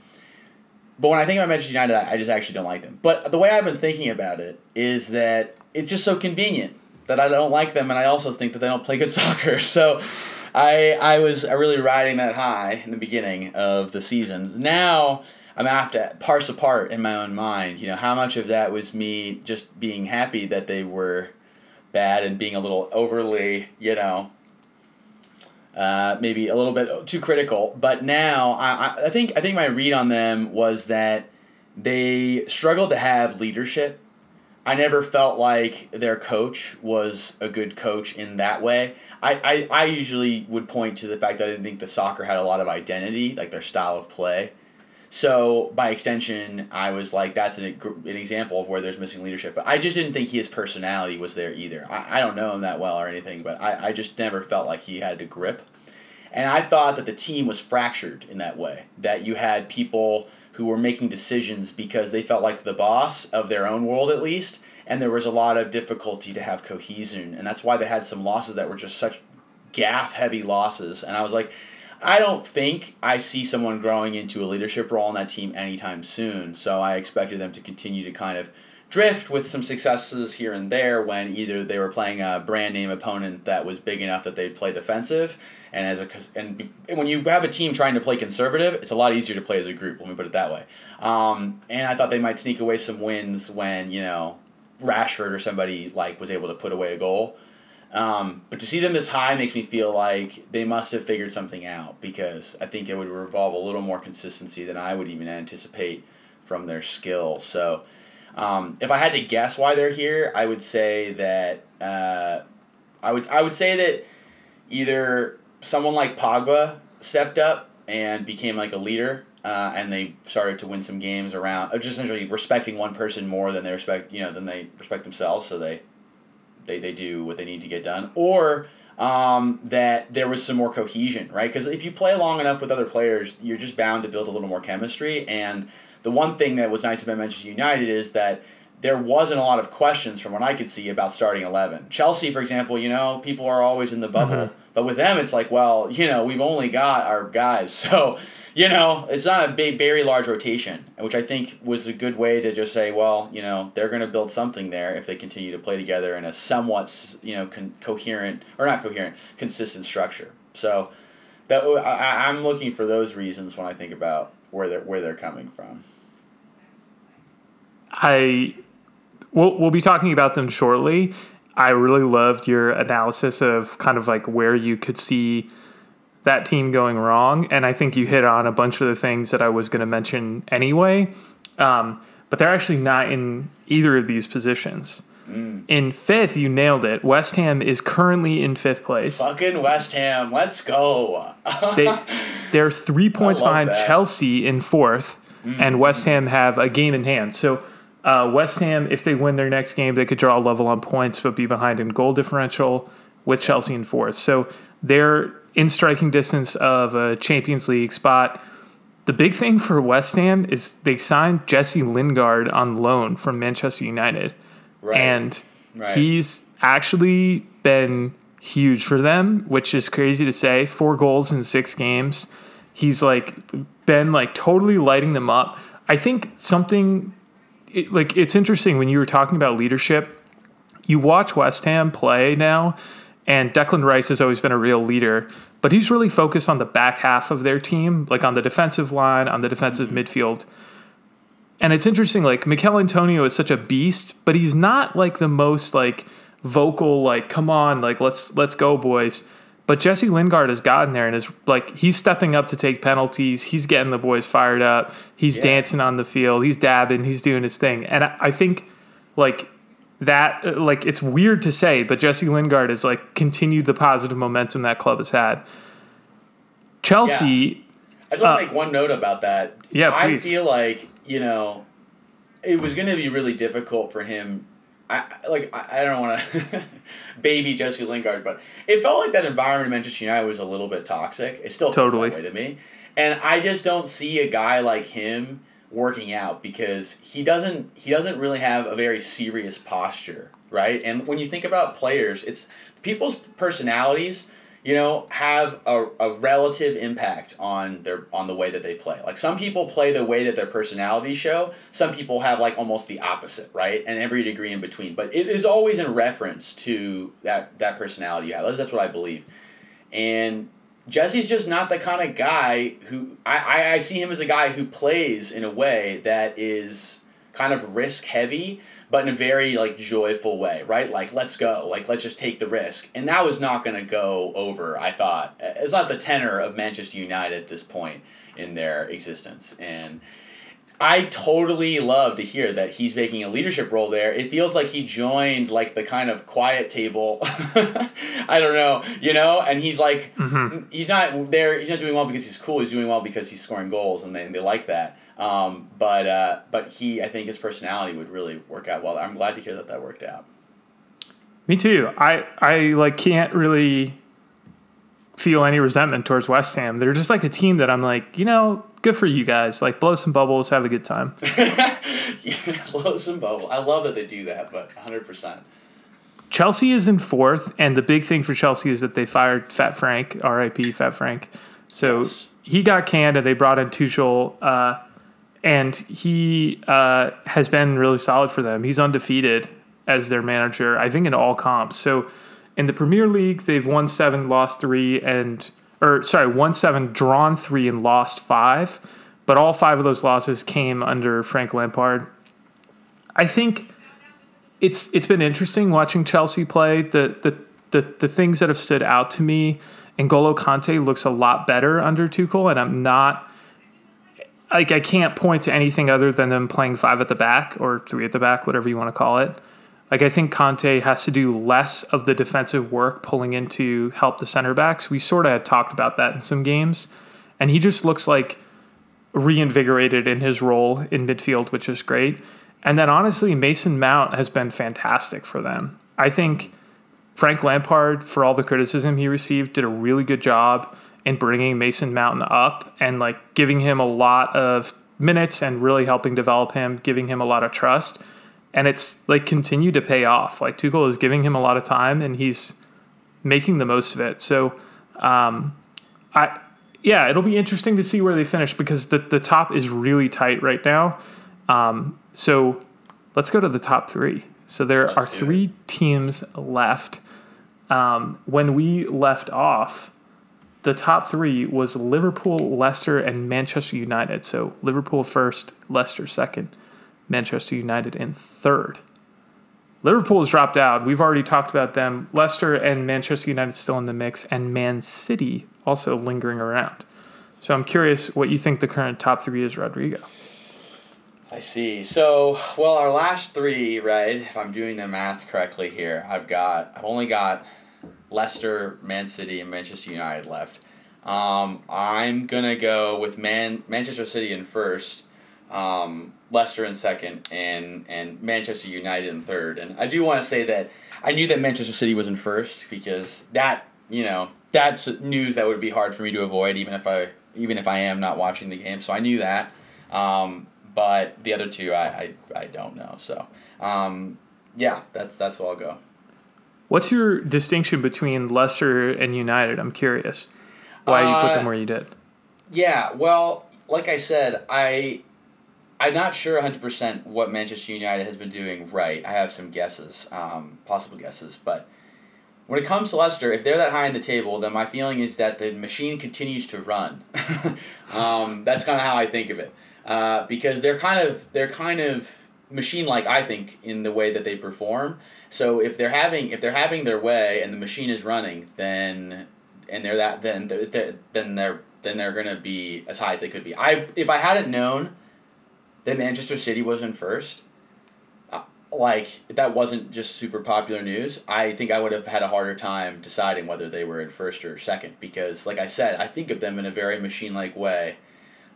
but when I think about Manchester United, I, just actually don't like them. But the way I've been thinking about it is that it's just so convenient that I don't like them, and I also think that they don't play good soccer. So. I, I was really riding that high in the beginning of the season. Now I'm apt to parse apart in my own mind, you know, how much of that was me just being happy that they were bad and being a little overly, you know, uh, maybe a little bit too critical. But now I, I think I think my read on them was that they struggled to have leadership. I never felt like their coach was a good coach in that way. I, I, I usually would point to the fact that I didn't think the soccer had a lot of identity, like their style of play. So by extension, I was like, that's an, an example of where there's missing leadership. But I just didn't think his personality was there either. I, I don't know him that well or anything, but I, I just never felt like he had a grip. And I thought that the team was fractured in that way. That you had people who were making decisions because they felt like the boss of their own world at least, and there was a lot of difficulty to have cohesion. And that's why they had some losses that were just such gaff heavy losses. And I was like, I don't think I see someone growing into a leadership role on that team anytime soon. So I expected them to continue to kind of drift with some successes here and there when either they were playing a brand name opponent that was big enough that they'd play defensive and as a and when you have a team trying to play conservative it's a lot easier to play as a group let me put it that way um, and I thought they might sneak away some wins when you know Rashford or somebody like was able to put away a goal um, but to see them this high makes me feel like they must have figured something out because I think it would revolve a little more consistency than I would even anticipate from their skill. So, um, if I had to guess why they're here, I would say that uh, I would I would say that either someone like Pogba stepped up and became like a leader, uh, and they started to win some games around just essentially respecting one person more than they respect you know than they respect themselves. So they they, they do what they need to get done, or um, that there was some more cohesion, right? Because if you play long enough with other players, you're just bound to build a little more chemistry. And the one thing that was nice about Manchester United is that there wasn't a lot of questions from what I could see about starting 11. Chelsea, for example, you know, people are always in the bubble. Mm-hmm. But with them, it's like, well, you know, we've only got our guys. So you know, it's not a big, very large rotation, which I think was a good way to just say, well, you know, they're going to build something there if they continue to play together in a somewhat, you know, con- coherent or not coherent, consistent structure. So, that oh, I, I'm looking for those reasons when I think about where they're where they're coming from. I, we'll we'll be talking about them shortly. I really loved your analysis of kind of like where you could see that team going wrong. And I think you hit on a bunch of the things that I was going to mention anyway. Um, but they're actually not in either of these positions. Mm. In fifth, you nailed it. West Ham is currently in fifth place. Fucking West Ham, let's go. they, they're three points behind that. Chelsea in 4th mm-hmm. and West Ham have a game in hand. So uh, West Ham, if they win their next game, they could draw a level on points, but be behind in goal differential with Chelsea in fourth. So they're in striking distance of a Champions League spot. The big thing for West Ham is they signed Jesse Lingard on loan from Manchester United. Right. And right. he's actually been huge for them, which is crazy to say. Four goals in six games. He's like been like totally lighting them up. I think something it, like it's interesting when you were talking about leadership. You watch West Ham play now, and Declan Rice has always been a real leader but he's really focused on the back half of their team, like on the defensive line, on the defensive mm-hmm. midfield. And it's interesting, like Michail Antonio is such a beast, but he's not like the most like vocal, like, come on, like let's let's go, boys. But Jesse Lingard has gotten there and is like he's stepping up to take penalties. He's getting the boys fired up. He's yeah. dancing on the field. He's dabbing. He's doing his thing. And I, I think like that uh, like it's weird to say, but Jesse Lingard has like continued the positive momentum that club has had. Chelsea. Yeah. I just want to uh, make one note about that. Yeah, please. I feel like you know it was going to be really difficult for him. I like I, I don't want to baby Jesse Lingard, but it felt like that environment in Manchester United was a little bit toxic. It still feels Totally. that way to me, and I just don't see a guy like him working out because he doesn't he doesn't really have a very serious posture, right? And when you think about players, it's people's personalities you know have a, a relative impact on their on the way that they play. Like some people play the way that their personalities show. Some people have like almost the opposite right? And every degree in between. But it is always in reference to that that personality you have. That's, that's what i believe. And jesse's just not the kind of guy who I, I see him as a guy who plays in a way that is kind of risk heavy but in a very like joyful way, right? Like let's go, like let's just take the risk, and that was not going to go over. I thought it's not the tenor of Manchester United at this point in their existence, and I totally love to hear that he's making a leadership role there. It feels like he joined like the kind of quiet table. I don't know, you know, and he's like, Mhm. he's not there. He's not doing well because he's cool. He's doing well because he's scoring goals, and they, and they like that. Um, but uh, but he, I think his personality would really work out well. I'm glad to hear that that worked out. Me too. I I like can't really feel any resentment towards West Ham. They're just like a team that I'm like, you know, good for you guys. Like blow some bubbles, have a good time. yeah, blow some bubble. I love that they do that, but 100%. Chelsea is in fourth, and the big thing for Chelsea is that they fired Fat Frank, R.I.P. Fat Frank. So Yes. he got canned, and they brought in Tuchel, uh, and he uh, has been really solid for them. He's undefeated as their manager, I think, in all comps. So in the Premier League, they've won seven, lost three, and or sorry, won seven, drawn three, and lost five. But all five of those losses came under Frank Lampard. I think it's it's been interesting watching Chelsea play. The the the, the things that have stood out to me, N'Golo Kante looks a lot better under Tuchel, and I'm not like I can't point to anything other than them playing five at the back or three at the back, whatever you want to call it. Like I think Kante has to do less of the defensive work pulling in to help the center backs. We sort of had talked about that in some games, and he just looks like reinvigorated in his role in midfield, which is great. And then honestly, Mason Mount has been fantastic for them. I think Frank Lampard, for all the criticism he received, did a really good job in bringing Mason Mount up and like giving him a lot of minutes and really helping develop him, giving him a lot of trust. And it's like continued to pay off. Like Tuchel is giving him a lot of time and he's making the most of it. So, um, I yeah, it'll be interesting to see where they finish because the the top is really tight right now. Um, so let's go to the top three. So there Let's are do it. three teams left. Um, when we left off, the top three was Liverpool, Leicester, and Manchester United. So Liverpool first, Leicester second, Manchester United in third. Liverpool has dropped out. We've already talked about them. Leicester and Manchester United still in the mix, and Man City also lingering around. So I'm curious what you think the current top three is, Rodrigo. I see. So, well, our last three, right? If I'm doing the math correctly here, I've got I've only got Leicester, Man City, and Manchester United left. Um, I'm gonna go with Man Manchester City in first, um, Leicester in second, and and Manchester United in third. And I do want to say that I knew that Manchester City was in first because that you know that's news that would be hard for me to avoid even if I even if I am not watching the game. So I knew that. Um, but the other two, I, I, I don't know. So, um, yeah, that's that's where I'll go. What's your distinction between Leicester and United? I'm curious why you put Uh, them where you did. Yeah, well, like I said, I I'm not sure 100% what Manchester United has been doing right. I have some guesses, um, possible guesses, but when it comes to Leicester, if they're that high in the table, then my feeling is that the machine continues to run. um, that's kind of how I think of it, uh, because they're kind of they're kind of machine like I think in the way that they perform. So if they're having if they're having their way and the machine is running, then and they're that then they're, they're, then they're then they're gonna be as high as they could be. I if I hadn't known that Manchester City was in first, uh, like if that wasn't just super popular news, I think I would have had a harder time deciding whether they were in first or second because, like I said, I think of them in a very machine like way.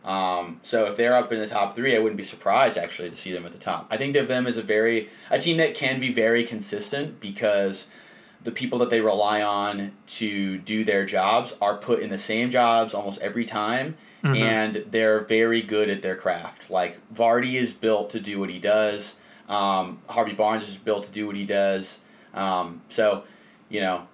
Um, so if they're up in the top three, I wouldn't be surprised actually to see them at the top. I think of them as a very a team that can be very consistent because the people that they rely on to do their jobs are put in the same jobs almost every time mm-hmm. and they're very good at their craft like vardy is built to do what he does um, harvey barnes is built to do what he does um, so you know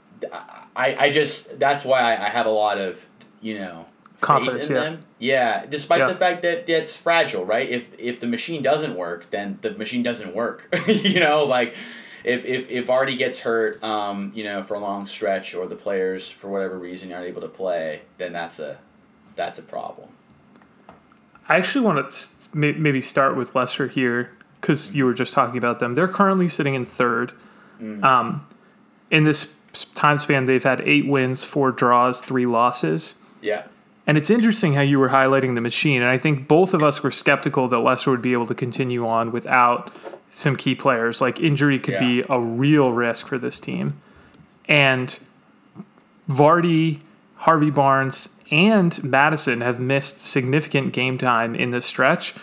I, I just that's why I, I have a lot of you know confidence in yeah. them. Yeah, despite yeah. the fact that it's fragile, right? If if the machine doesn't work, then the machine doesn't work. you know, like if if if Vardy gets hurt, um, you know, for a long stretch, or the players for whatever reason aren't able to play, then that's a that's a problem. I actually want to maybe start with Leicester here because you were just talking about them. They're currently sitting in third. Mm. Um, in this time span, they've had eight wins, four draws, three losses. Yeah. And it's interesting how you were highlighting the machine. And I think both of us were skeptical that Leicester would be able to continue on without some key players. Like injury could yeah. be a real risk for this team. And Vardy, Harvey Barnes, and Maddison have missed significant game time in this stretch.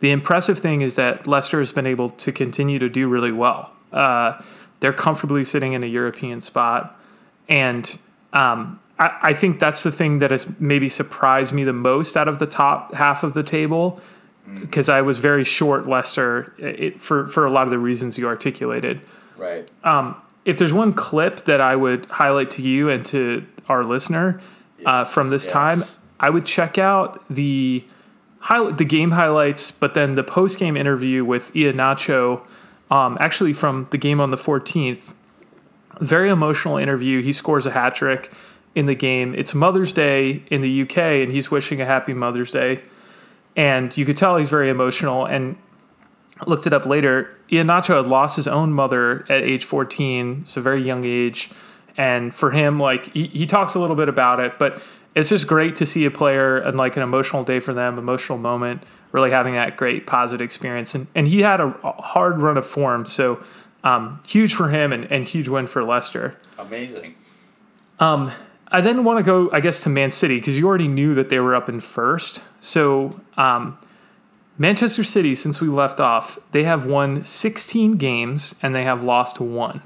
The impressive thing is that Leicester has been able to continue to do really well. Uh, they're comfortably sitting in a European spot. And um, I, I think that's the thing that has maybe surprised me the most out of the top half of the table because I was very short Leicester it, for for a lot of the reasons you articulated. Right. Um, if there's one clip that I would highlight to you and to our listener yes. uh, from this yes. time, I would check out the highlight the game highlights, but then the post game interview with Iheanacho, um, actually from the game on the 14th. Very emotional interview. He scores a hat trick in the game. It's Mother's Day in the UK, and he's wishing a happy Mother's Day and you could tell he's very emotional. And looked it up later. Iheanacho had lost his own mother at age 14, so very young age. And for him, like he, he talks a little bit about it, but it's just great to see a player and like an emotional day for them, emotional moment, really having that great positive experience. And and he had a, hard run of form, so um, huge for him and, and huge win for Leicester. Amazing. Um, I then want to go, I guess, to Man City because you already knew that they were up in first. So, um, Manchester City, since we left off, they have won 16 games and they have lost one.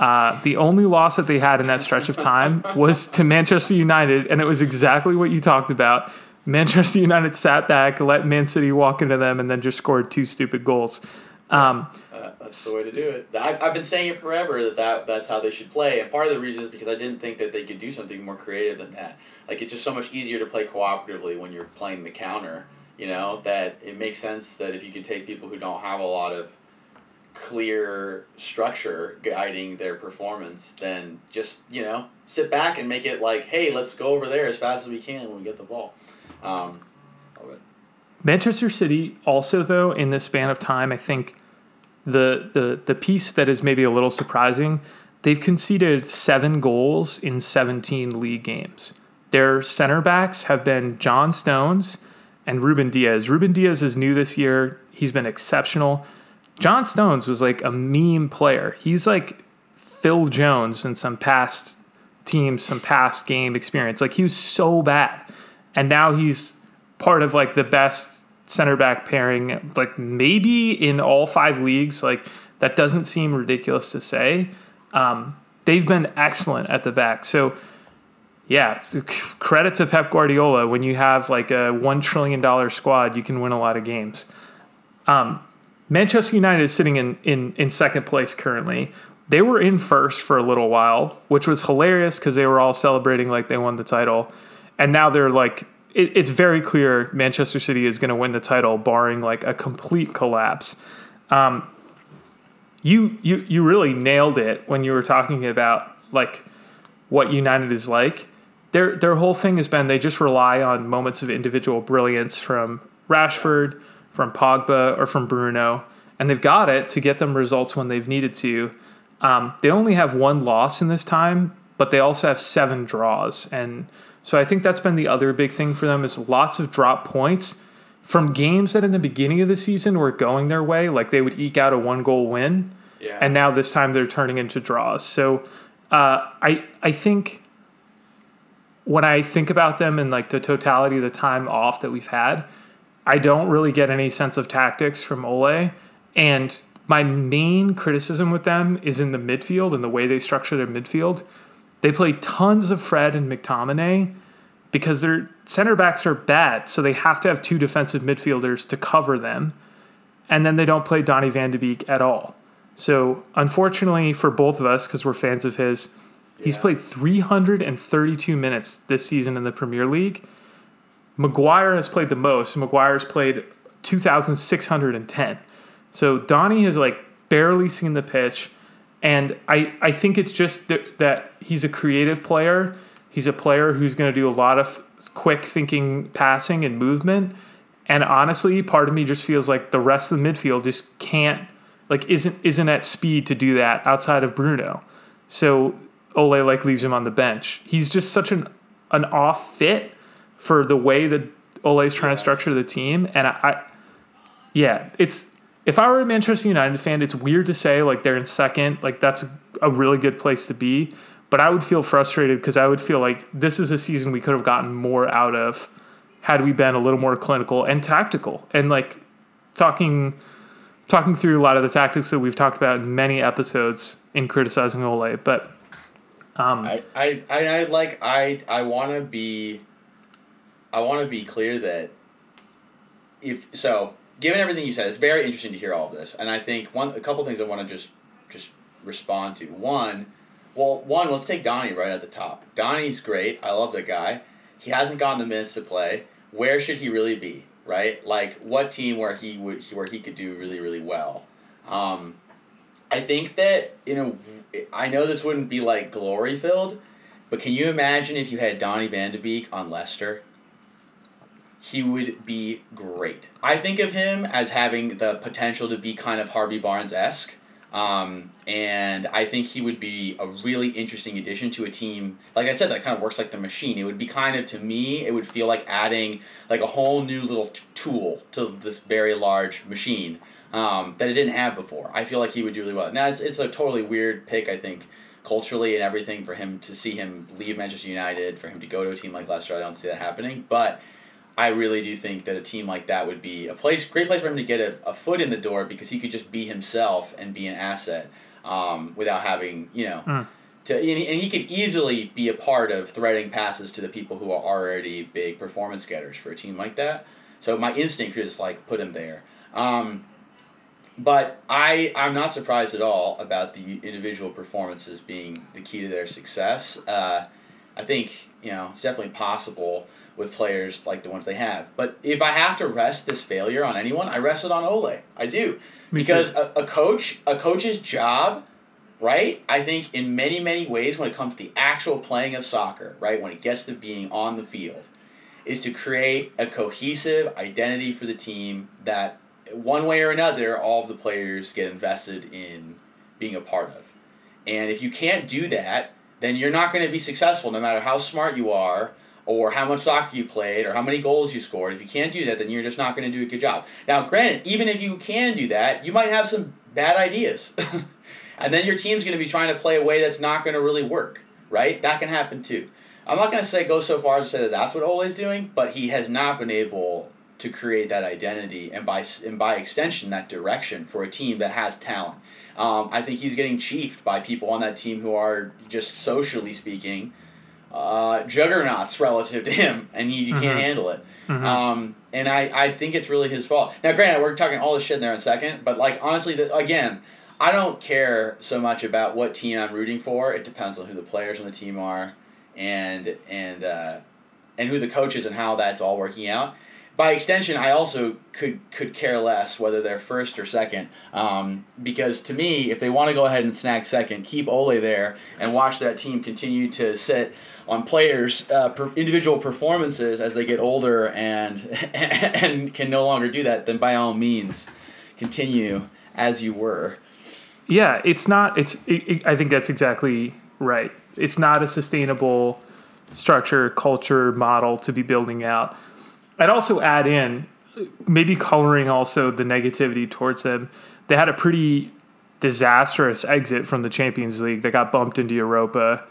Uh, the only loss that they had in that stretch of time was to Manchester United, and it was exactly what you talked about. Manchester United sat back, let Man City walk into them, and then just scored two stupid goals. Um, that's the way to do it. I, I've been saying it forever that, that that's how they should play, and part of the reason is because I didn't think that they could do something more creative than that. Like it's just so much easier to play cooperatively when you're playing the counter. You know that it makes sense that if you can take people who don't have a lot of clear structure guiding their performance, then just you know sit back and make it like, hey, let's go over there as fast as we can when we get the ball. Um, Manchester City also though in the span of time, I think the the the piece that is maybe a little surprising, they've conceded seven goals in 17 league games. Their center backs have been John Stones and Ruben Dias. Ruben Dias is new this year. He's been exceptional. John Stones was like a meme player. He's like Phil Jones in some past teams, some past game experience. Like he was so bad. And now he's part of like the best center back pairing, like maybe in all five leagues. Like that doesn't seem ridiculous to say. Um, they've been excellent at the back. So yeah, credit to Pep Guardiola. When you have like a one trillion dollar squad, you can win a lot of games. Um, Manchester United is sitting in, in in second place currently. They were in first for a little while, which was hilarious because they were all celebrating like they won the title, and now they're like it, it's very clear Manchester City is going to win the title, barring like a complete collapse. Um, you you you really nailed it when you were talking about like what United is like. Their their whole thing has been they just rely on moments of individual brilliance from Rashford, from Pogba, or from Bruno, and they've got it to get them results when they've needed to. Um, they only have one loss in this time, but they also have seven draws, and so I think that's been the other big thing for them is lots of drop points from games that in the beginning of the season were going their way, like they would eke out a one goal win, yeah. and now this time they're turning into draws. So uh, I I think when I think about them and like the totality of the time off that we've had, I don't really get any sense of tactics from Ole. And my main criticism with them is in the midfield and the way they structure their midfield. They play tons of Fred and McTominay because their center backs are bad, so they have to have two defensive midfielders to cover them. And then they don't play Donny van de Beek at all. So, unfortunately for both of us, because we're fans of his, he's played 332 minutes this season in the Premier League. Maguire has played the most. Maguire's played 2,610. So Donny has like barely seen the pitch. And I, I think it's just that, that he's a creative player. He's a player who's going to do a lot of quick thinking passing and movement. And honestly, part of me just feels like the rest of the midfield just can't like isn't isn't at speed to do that outside of Bruno. So Ole like leaves him on the bench. He's just such an an off fit for the way that Ole's trying to structure the team. And I, I yeah, it's if I were a Manchester United fan, it's weird to say like they're in second. Like that's a, really good place to be. But I would feel frustrated because I would feel like this is a season we could have gotten more out of had we been a little more clinical and tactical. And like talking talking through a lot of the tactics that we've talked about in many episodes in criticizing Ole. But um, I, I, I, I like I I want to be I want to be clear that if so given everything you said it's very interesting to hear all of this and I think one a couple things I want to just just respond to. One well one let's take Donny right at the top. Donny's great I love the guy. He hasn't gotten the minutes to play. Where should he really be right? Like what team where he would where he could do really really well? Um, I think that you know I know this wouldn't be like glory filled, but can you imagine if you had Donny Van de Beek on Leicester? He would be great. I think of him as having the potential to be kind of Harvey Barnes esque. Um, and I think he would be a really interesting addition to a team. Like I said, that kind of works like the machine. It would be kind of, to me, it would feel like adding like a whole new little t- tool to this very large machine um, that it didn't have before. I feel like he would do really well. Now it's, it's a totally weird pick, I think, culturally and everything for him to see him leave Manchester United, for him to go to a team like Leicester. I don't see that happening, but I really do think that a team like that would be a place, great place for him to get a, a foot in the door because he could just be himself and be an asset um, without having you know. Mm. To, and he could easily be a part of threading passes to the people who are already big performance getters for a team like that. So my instinct is like put him there. Um, but I I'm not surprised at all about the individual performances being the key to their success. Uh, I think you know it's definitely possible with players like the ones they have. But if I have to rest this failure on anyone, I rest it on Ole. I do Me because a, a coach a coach's job. Right? I think in many, many ways, when it comes to the actual playing of soccer, right, when it gets to being on the field, is to create a cohesive identity for the team that one way or another, all of the players get invested in being a part of. And if you can't do that, then you're not going to be successful no matter how smart you are or how much soccer you played or how many goals you scored. If you can't do that, then you're just not going to do a good job. Now, granted, even if you can do that, you might have some bad ideas. and then your team's going to be trying to play a way that's not going to really work, right? That can happen too. I'm not going to say go so far as to say that that's what Ole's doing, but he has not been able to create that identity and by and by extension that direction for a team that has talent. Um, I think he's getting chiefed by people on that team who are just socially speaking uh, juggernauts relative to him, and you, you mm-hmm. can't handle it. Mm-hmm. Um, and I, I think it's really his fault. Now, granted, we're talking all this shit in there in a second, but like honestly, the, again, I don't care so much about what team I'm rooting for. It depends on who the players on the team are, and and uh, and who the coach is and how that's all working out by extension, I also could could care less whether they're first or second. Um, because to me, if they want to go ahead and snag second, keep Ole there and watch that team continue to sit on players' uh, per individual performances as they get older and and can no longer do that. Then by all means, continue as you were. Yeah, it's not. It's. It, it, I think that's exactly right. It's not a sustainable structure, culture, model to be building out I'd also add in maybe coloring also the negativity towards them. They had a pretty disastrous exit from the Champions League. They got bumped into Europa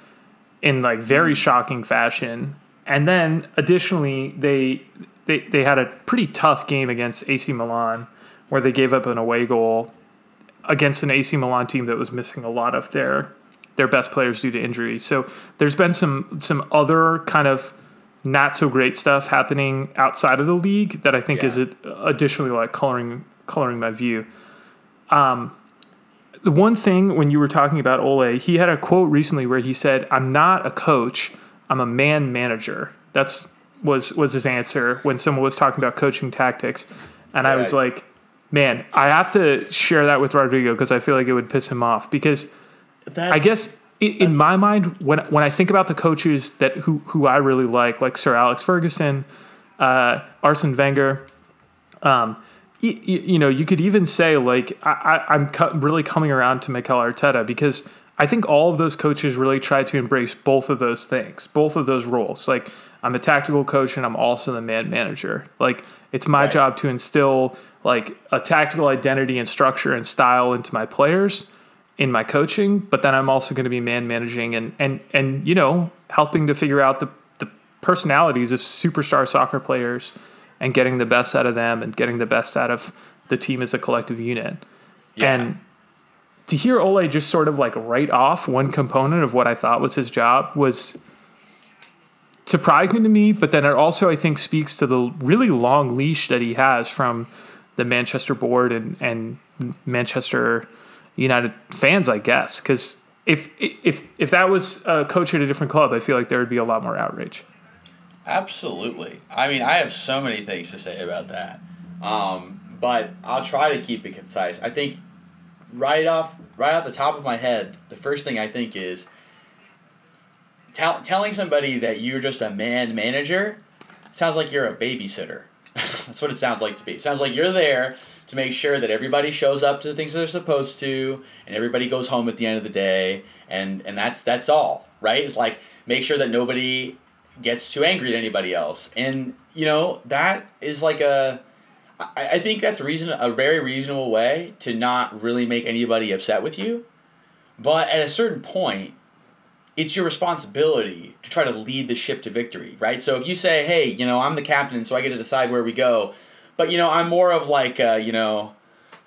in like very shocking fashion. And then additionally, they they they had a pretty tough game against AC Milan, where they gave up an away goal against an AC Milan team that was missing a lot of their their best players due to injury. So there's been some some other kind of not so great stuff happening outside of the league that I think Yeah. is additionally like coloring coloring my view. Um, the one thing when you were talking about Ole, he had a quote recently where he said, "I'm not a coach, I'm a man manager." That's was was his answer when someone was talking about coaching tactics, and I Yeah. was like, "Man, I have to share that with Rodrigo because I feel like it would piss him off because." I guess in, in my mind, when when I think about the coaches that who who I really like, like Sir Alex Ferguson, uh, Arsene Wenger, um, y- y- you know, you could even say like I, I'm co- really coming around to Mikel Arteta because I think all of those coaches really try to embrace both of those things, both of those roles. Like I'm a tactical coach and I'm also the man manager. Like it's my Right. job to instill like a tactical identity and structure and style into my players in my coaching, but then I'm also going to be man managing and and and you know helping to figure out the the personalities of superstar soccer players and getting the best out of them and getting the best out of the team as a collective unit. Yeah. And to hear Ole just sort of like write off one component of what I thought was his job was surprising to me, but then it also I think speaks to the really long leash that he has from the Manchester board and and Manchester United fans, I guess, because if if if that was a coach at a different club, I feel like there would be a lot more outrage. Absolutely. I mean, I have so many things to say about that. Um, but I'll try to keep it concise. I think right off right off the top of my head, the first thing I think is tell, telling somebody that you're just a man manager sounds like you're a babysitter. That's what it sounds like to be. It sounds like you're there to make sure that everybody shows up to the things they're supposed to and everybody goes home at the end of the day and and that's that's all, right? It's like make sure that nobody gets too angry at anybody else. And you know, that is like a I, I think that's a reason a very reasonable way to not really make anybody upset with you. But at a certain point, it's your responsibility to try to lead the ship to victory, right? So if you say, "Hey, you know, I'm the captain, so I get to decide where we go," but you know, I'm more of like, uh, you know,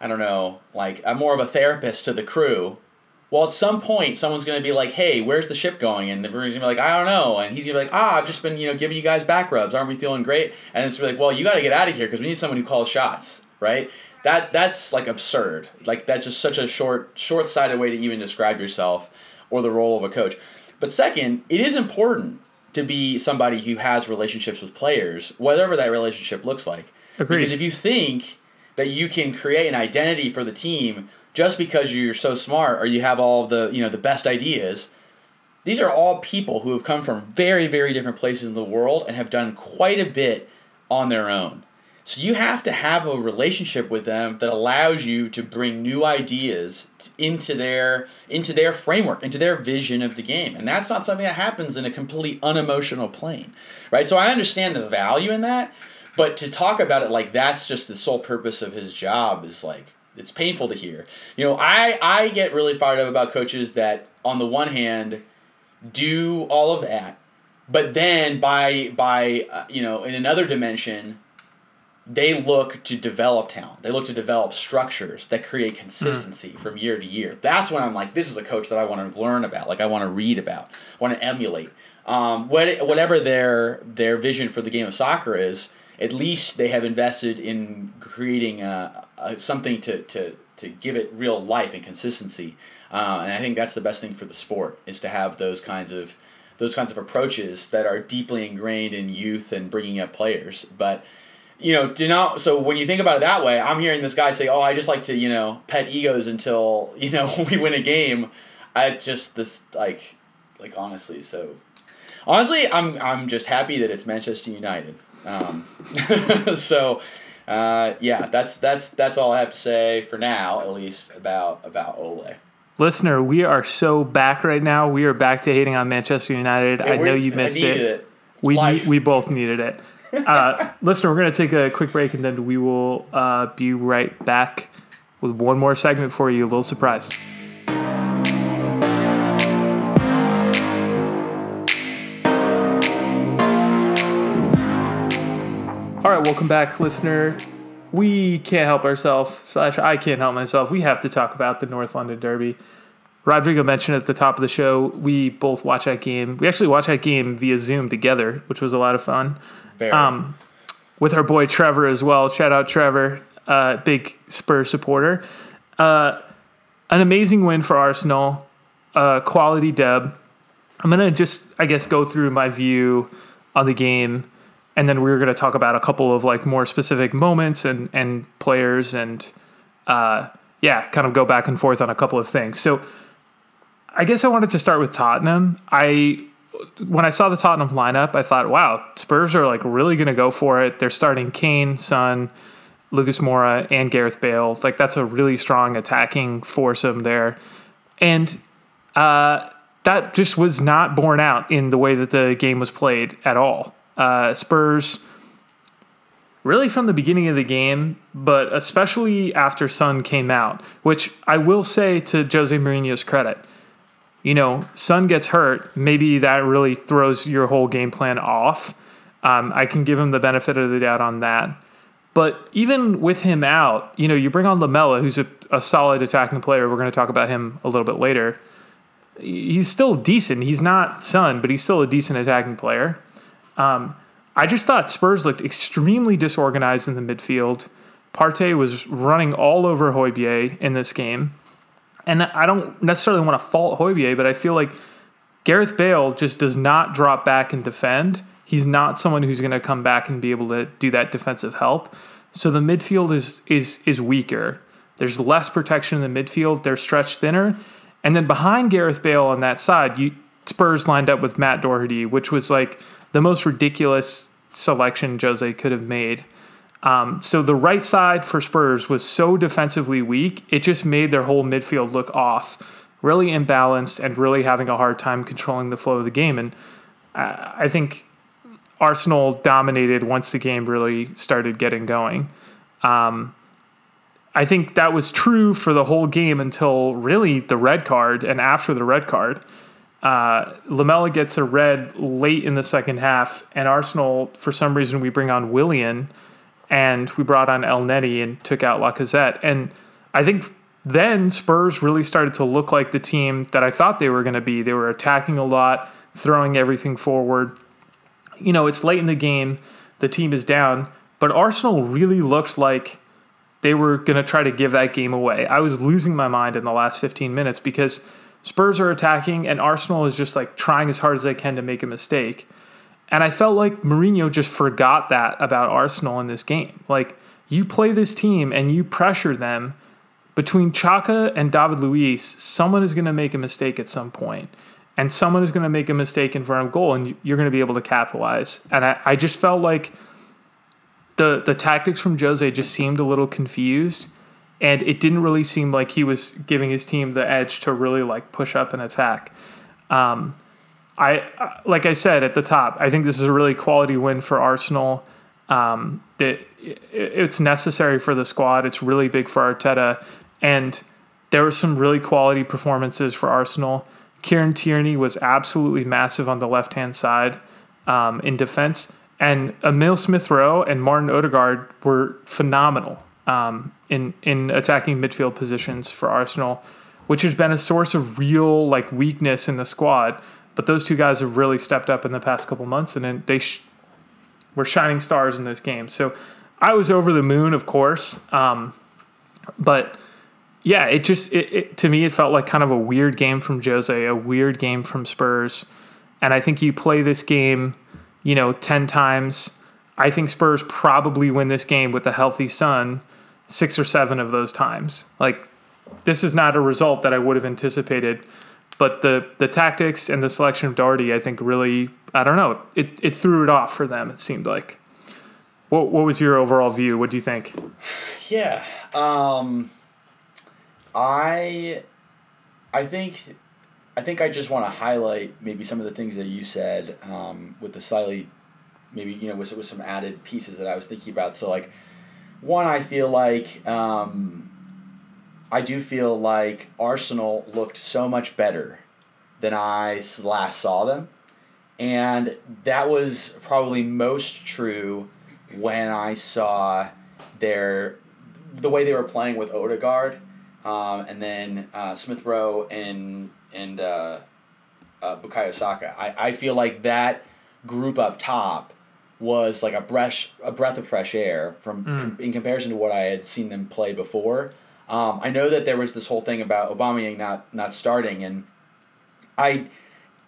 I don't know, like I'm more of a therapist to the crew. Well, at some point, someone's going to be like, "Hey, where's the ship going?" And the everyone's going to be like, "I don't know." And he's going to be like, "Ah, I've just been, you know, giving you guys back rubs. Aren't we feeling great?" And it's like, "Well, you got to get out of here because we need someone who calls shots, right?" That that's like absurd. Like that's just such a short short-sighted way to even describe yourself or the role of a coach. But second, it is important to be somebody who has relationships with players, whatever that relationship looks like. Agreed. Because if you think that you can create an identity for the team just because you're so smart or you have all the you know the best ideas, these are all people who have come from very very different places in the world and have done quite a bit on their own. So you have to have a relationship with them that allows you to bring new ideas into their into their framework, into their vision of the game. And that's not something that happens in a completely unemotional plane. Right? So I understand the value in that, but to talk about it like that's just the sole purpose of his job is like it's painful to hear. You know, I I get really fired up about coaches that on the one hand do all of that, but then by by uh, you know in another dimension they look to develop talent. They look to develop structures that create consistency from year to year. That's when I'm like, this is a coach that I want to learn about, like I want to read about, want to emulate. Um, what, whatever their their vision for the game of soccer is, at least they have invested in creating uh uh something to, to, to give it real life and consistency. Uh, and I think that's the best thing for the sport is to have those kinds of those kinds of approaches that are deeply ingrained in youth and bringing up players. But you know, do not. So when you think about it that way, I'm hearing this guy say, "Oh, I just like to, you know, pet egos until you know we win a game." I just this like, like honestly. So honestly, I'm I'm just happy that it's Manchester United. Um, so uh, yeah, that's that's that's all I have to say for now, at least about about Ole. Listener, we are so back right now. We are back to hating on Manchester United. I know you missed it. it. We Life. we both needed it. Uh, listener, we're going to take a quick break and then we will uh, be right back with one more segment for you. A little surprise. Right, welcome back, listener. We can't help ourselves, slash, I can't help myself. We have to talk about the North London Derby. Rodrigo mentioned at the top of the show, we both watch that game. We actually watched that game via Zoom together, which was a lot of fun. Um, with our boy Trevor as well. Shout out Trevor, uh, big Spurs supporter. Uh, an amazing win for Arsenal, uh, quality deb. I'm gonna just, I guess, go through my view on the game, and then we're gonna talk about a couple of like more specific moments and and players, and uh, yeah, kind of go back and forth on a couple of things. So, I guess I wanted to start with Tottenham. I when I saw the Tottenham lineup, I thought, wow, Spurs are like really going to go for it. They're starting Kane, Son, Lucas Moura, and Gareth Bale. Like that's a really strong attacking foursome there, and uh, that just was not borne out in the way that the game was played at all. Uh, Spurs. Really, from the beginning of the game, but especially after Son came out, which I will say to Jose Mourinho's credit, you know, Son gets hurt, maybe that really throws your whole game plan off. Um, I can give him the benefit of the doubt on that. But even with him out, you know, you bring on Lamela, who's a, a solid attacking player. We're going to talk about him a little bit later. He's still decent. He's not Son, but he's still a decent attacking player. Um, I just thought Spurs looked extremely disorganized in the midfield. Partey was running all over Højbjerg in this game. And I don't necessarily want to fault Højbjerg, but I feel like Gareth Bale just does not drop back and defend. He's not someone who's going to come back and be able to do that defensive help. So the midfield is is is weaker. There's less protection in the midfield. They're stretched thinner. And then behind Gareth Bale on that side, you Spurs lined up with Matt Doherty, which was like the most ridiculous selection Jose could have made. Um, so the right side for Spurs was so defensively weak, it just made their whole midfield look off, really imbalanced, and really having a hard time controlling the flow of the game. And uh, I think Arsenal dominated once the game really started getting going. Um, I think that was true for the whole game until really the red card and after the red card. Uh, Lamela gets a red late in the second half, and Arsenal, for some reason, we bring on Willian and we brought on El Elneny and took out Lacazette. And I think then Spurs really started to look like the team that I thought they were going to be. They were attacking a lot, throwing everything forward. You know, it's late in the game, the team is down, but Arsenal really looked like they were going to try to give that game away. I was losing my mind in the last 15 minutes because Spurs are attacking and Arsenal is just like trying as hard as they can to make a mistake. And I felt like Mourinho just forgot that about Arsenal in this game. Like, you play this team and you pressure them between Xhaka and David Luiz, someone is going to make a mistake at some point, and someone is going to make a mistake in front of goal, and you're going to be able to capitalize. And I, I just felt like the the tactics from Jose just seemed a little confused, and it didn't really seem like he was giving his team the edge to really like push up and attack. Um, I like I said at the top, I think this is a really quality win for Arsenal. Um, that it's necessary for the squad. It's really big for Arteta, and there were some really quality performances for Arsenal. Kieran Tierney was absolutely massive on the left hand side um, in defense, and Emile Smith Rowe and Martin Odegaard were phenomenal um, in in attacking midfield positions for Arsenal, which has been a source of real like weakness in the squad. But those two guys have really stepped up in the past couple months, and they sh- were shining stars in this game. So I was over the moon, of course. Um, but yeah, it just it, it, to me it felt like kind of a weird game from Jose, a weird game from Spurs, and I think you play this game, you know, ten times. I think Spurs probably win this game with a healthy Son, six or seven of those times. Like this is not a result that I would have anticipated but the the tactics and the selection of Doherty, I think, really I don't know it it threw it off for them. It seemed like. What what was your overall view? What do you think? Yeah, um, I I think I think I just want to highlight maybe some of the things that you said um, with the slightly maybe you know with with some added pieces that I was thinking about. So like one, I feel like. Um, I do feel like Arsenal looked so much better than I last saw them. And that was probably most true when I saw their the way they were playing with Odegaard, um, and then uh, Smith Rowe and and uh, uh, Bukayo Saka. I, I feel like that group up top was like a breath a breath of fresh air from, Mm. from in comparison to what I had seen them play before. Um, I know that there was this whole thing about Aubameyang not not starting, and I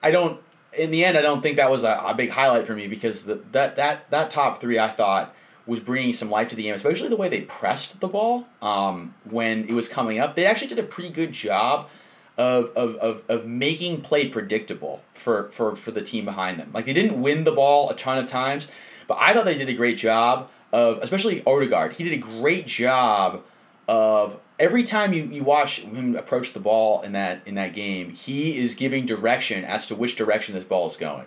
I don't in the end I don't think that was a, a big highlight for me because the, that that that top three I thought was bringing some life to the game, especially the way they pressed the ball um, when it was coming up. They actually did a pretty good job of, of, of, of making play predictable for, for, for the team behind them. Like they didn't win the ball a ton of times, but I thought they did a great job of, especially Odegaard. He did a great job of every time you, you watch him approach the ball in that in that game, he is giving direction as to which direction this ball is going.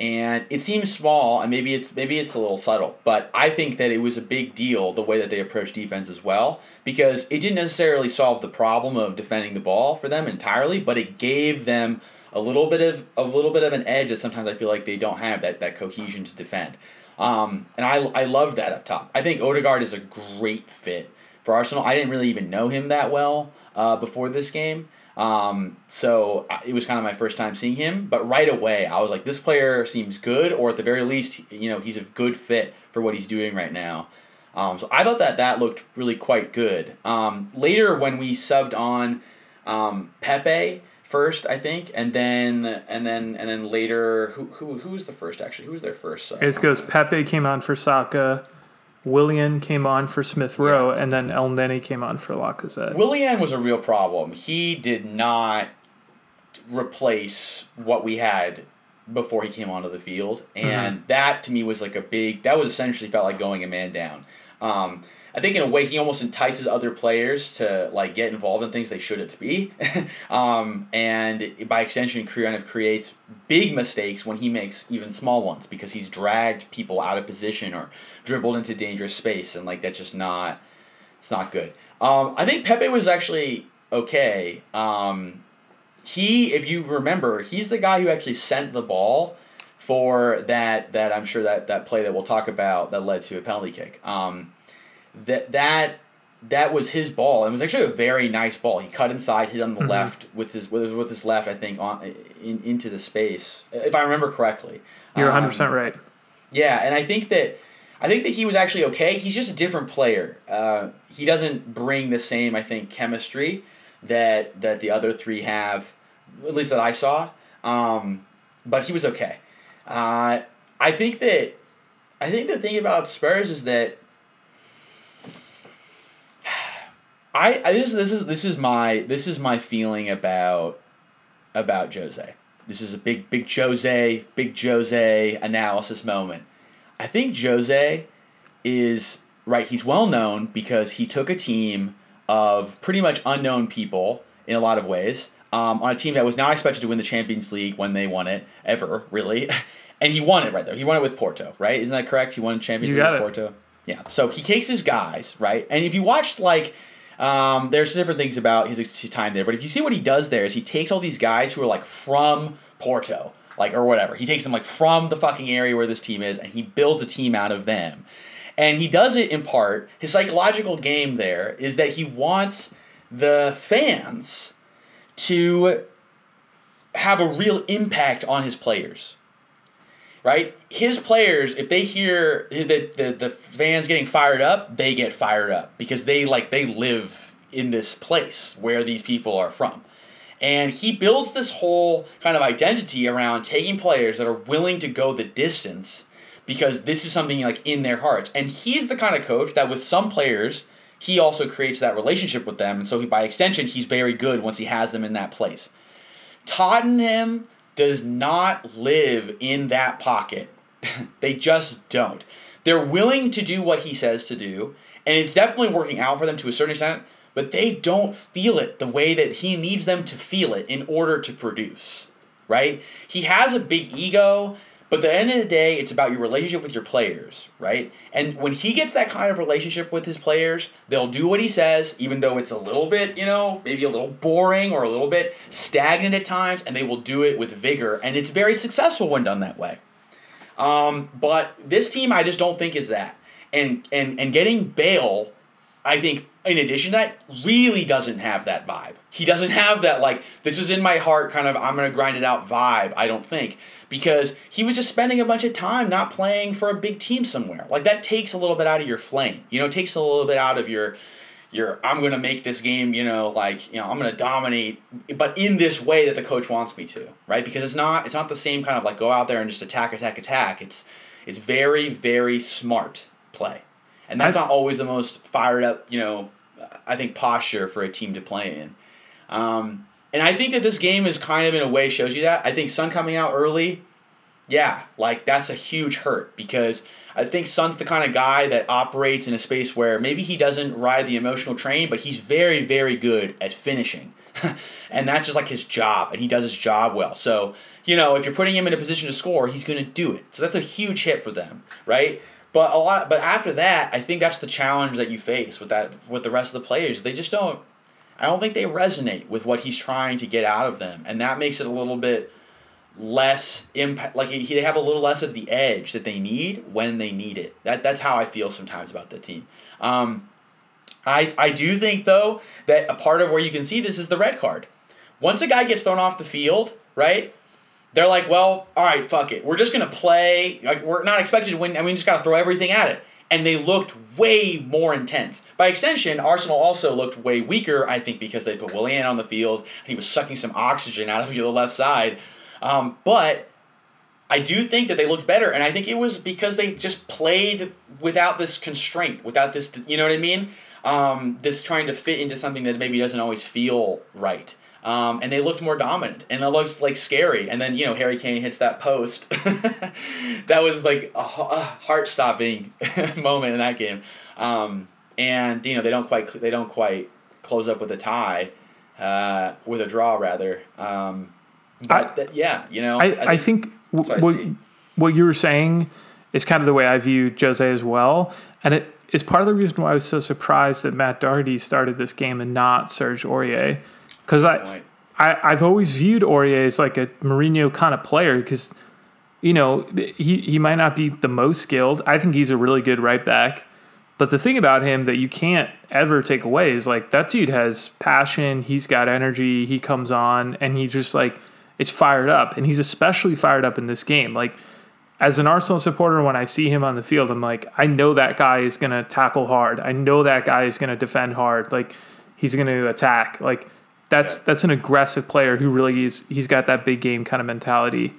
And it seems small, and maybe it's maybe it's a little subtle, but I think that it was a big deal the way that they approached defense as well because it didn't necessarily solve the problem of defending the ball for them entirely, but it gave them a little bit of a little bit of an edge that sometimes I feel like they don't have that that cohesion to defend. Um, and I I love that up top. I think Odegaard is a great fit for Arsenal. I didn't really even know him that well uh, before this game. Um, so it was kind of my first time seeing him, but right away I was like, this player seems good, or at the very least, you know, he's a good fit for what he's doing right now. Um, so I thought that that looked really quite good. Um, later when we subbed on um, Pepe first, I think, and then and then and then later, who who who was the first actually? Who was their first? sub? It goes Pepe came on for Saka, Willian came on for Smith Rowe, and then Elneny came on for Lacazette. Willian was a real problem. He did not replace what we had before he came onto the field, and that to me was like a big. That was essentially felt like going a man down. Um, I think in a way he almost entices other players to like get involved in things they shouldn't be, um, and by extension, kind of creates big mistakes when he makes even small ones because he's dragged people out of position or dribbled into dangerous space, and like that's just not it's not good. Um, I think Pepe was actually okay. Um, he, if you remember, he's the guy who actually sent the ball for that that I'm sure that that play that we'll talk about that led to a penalty kick. Um, that that that was his ball. It was actually a very nice ball. He cut inside, hit on the Mhm. left with his with his, with his left, I think, on in, into the space, if I remember correctly. You're Um, 100% right. yeah, and I think that I think that he was actually okay. He's just a different player. Uh, he doesn't bring the same, I think, chemistry that that the other three have, at least that I saw. Um, but he was okay. Uh, I think that I think the thing about Spurs is that I, I this this is this is my this is my feeling about about Jose. This is a big big Jose big Jose analysis moment. I think Jose is right. He's well known because he took a team of pretty much unknown people in a lot of ways um, on a team that was not expected to win the Champions League when they won it ever really, and he won it right there. He won it with Porto, right? Isn't that correct? He won Champions You League with it. Porto. Yeah. So he takes his guys right, and if you watched like. Um, there's different things about his, time there, but if you see what he does there is he takes all these guys who are like from Porto, like or whatever. He takes them like from the fucking area where this team is, and he builds a team out of them. And he does it in part. His psychological game there is that he wants the fans to have a real impact on his players. Right? His players, if they hear the, the, the fans getting fired up, they get fired up because they like they live in this place where these people are from. And he builds this whole kind of identity around taking players that are willing to go the distance because this is something like in their hearts. And he's the kind of coach that with some players, he also creates that relationship with them. And so he, by extension, he's very good once he has them in that place. Tottenham does not live in that pocket. they just don't. They're willing to do what he says to do, and it's definitely working out for them to a certain extent, but they don't feel it the way that he needs them to feel it in order to produce. Right? He has a big ego, but at the end of the day, it's about your relationship with your players, right? And when he gets that kind of relationship with his players, they'll do what he says, even though it's a little bit, you know, maybe a little boring or a little bit stagnant at times, and they will do it with vigor, and it's very successful when done that way. Um, but this team, I just don't think is that. And and and getting Bale, I think in addition to that, really doesn't have that vibe. He doesn't have that like this is in my heart kind of I'm gonna grind it out vibe. I don't think because he was just spending a bunch of time not playing for a big team somewhere. Like that takes a little bit out of your flame. You know, it takes a little bit out of your your I'm gonna make this game. You know, like you know I'm gonna dominate, but in this way that the coach wants me to, right? Because it's not it's not the same kind of like go out there and just attack, attack, attack. It's it's very very smart play, and that's I, not always the most fired up. You know, I think posture for a team to play in. Um, and I think that this game is kind of in a way shows you that. I think Son coming out early, yeah, like that's a huge hurt because I think Son's the kind of guy that operates in a space where maybe he doesn't ride the emotional train, but he's very, very good at finishing. and that's just like his job, and he does his job well. So, you know, if you're putting him in a position to score, he's going to do it. So that's a huge hit for them, right? But a lot, but after that, I think that's the challenge that you face with that with the rest of the players. They just don't I don't think they resonate with what he's trying to get out of them, and that makes it a little bit less impact. Like he, they have a little less of the edge that they need when they need it. That that's how I feel sometimes about the team. Um, I I do think though that a part of where you can see this is the red card. Once a guy gets thrown off the field, right? They're like, well, all right, fuck it. We're just gonna play. Like we're not expected to win. I mean, we just gotta throw everything at it and they looked way more intense. By extension, Arsenal also looked way weaker, I think, because they put Willian on the field and he was sucking some oxygen out of the left side. Um, but I do think that they looked better, and I think it was because they just played without this constraint, without this, you know what I mean? Um, this trying to fit into something that maybe doesn't always feel right. Um, and they looked more dominant, and it looks like scary. And then you know Harry Kane hits that post. that was like a, heart stopping moment in that game. Um, and you know they don't quite they don't quite close up with a tie, uh, with a draw rather. Um, but I, yeah, you know I, I think, I think what what you were saying is kind of the way I view Jose as well, and it is part of the reason why I was so surprised that Matt Doherty started this game and not Serge Aurier because I, I I've always viewed Aurier as like a Mourinho kind of player because you know he he might not be the most skilled. I think he's a really good right back. But the thing about him that you can't ever take away is like that dude has passion, he's got energy, he comes on and he just like it's fired up and he's especially fired up in this game. Like as an Arsenal supporter when I see him on the field, I'm like I know that guy is going to tackle hard. I know that guy is going to defend hard. Like he's going to attack. Like that's that's an aggressive player who really is he's got that big game kind of mentality.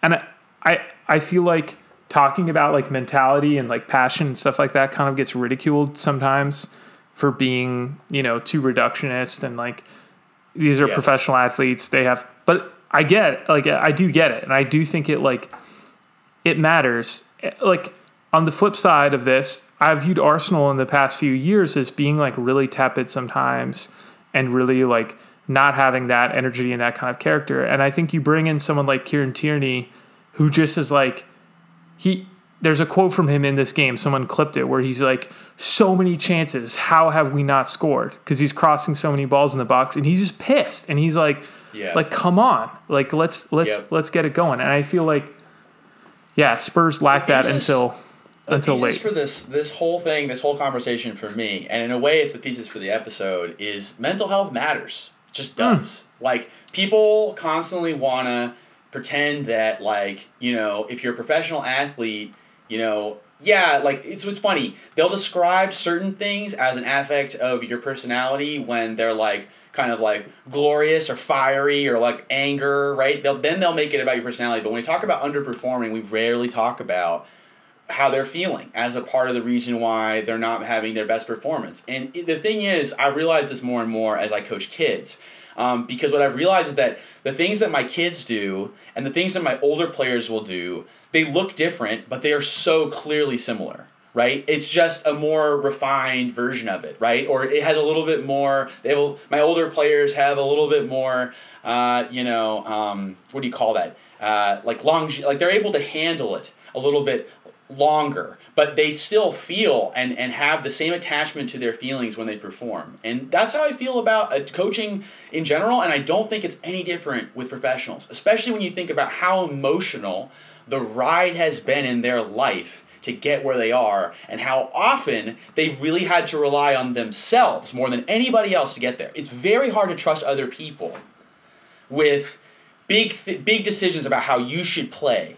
And I, I I feel like talking about like mentality and like passion and stuff like that kind of gets ridiculed sometimes for being, you know, too reductionist and like these are yeah. professional athletes, they have but I get like I do get it and I do think it like it matters. Like on the flip side of this, I've viewed Arsenal in the past few years as being like really tepid sometimes and really like not having that energy and that kind of character. And I think you bring in someone like Kieran Tierney, who just is like, he. There's a quote from him in this game. Someone clipped it where he's like, "So many chances. How have we not scored?" Because he's crossing so many balls in the box, and he's just pissed. And he's like, yeah. "Like, come on. Like, let's let's yep. let's get it going." And I feel like, yeah, Spurs lack that until the until thesis late. for this this whole thing, this whole conversation for me, and in a way, it's the thesis for the episode is mental health matters just hmm. does. Mm. Like people constantly want to pretend that like, you know, if you're a professional athlete, you know, yeah, like it's what's funny. They'll describe certain things as an affect of your personality when they're like kind of like glorious or fiery or like anger, right? They'll then they'll make it about your personality. But when we talk about underperforming, we rarely talk about how they're feeling as a part of the reason why they're not having their best performance. And the thing is, I realize this more and more as I coach kids. Um, because what I've realized is that the things that my kids do and the things that my older players will do, they look different, but they are so clearly similar right? It's just a more refined version of it, right? Or it has a little bit more. They will. My older players have a little bit more. Uh, you know, um, what do you call that? Uh, like long, like they're able to handle it a little bit longer, but they still feel and, and have the same attachment to their feelings when they perform. And that's how I feel about uh, coaching in general, and I don't think it's any different with professionals, especially when you think about how emotional the ride has been in their life to get where they are and how often they really had to rely on themselves more than anybody else to get there. It's very hard to trust other people with big big decisions about how you should play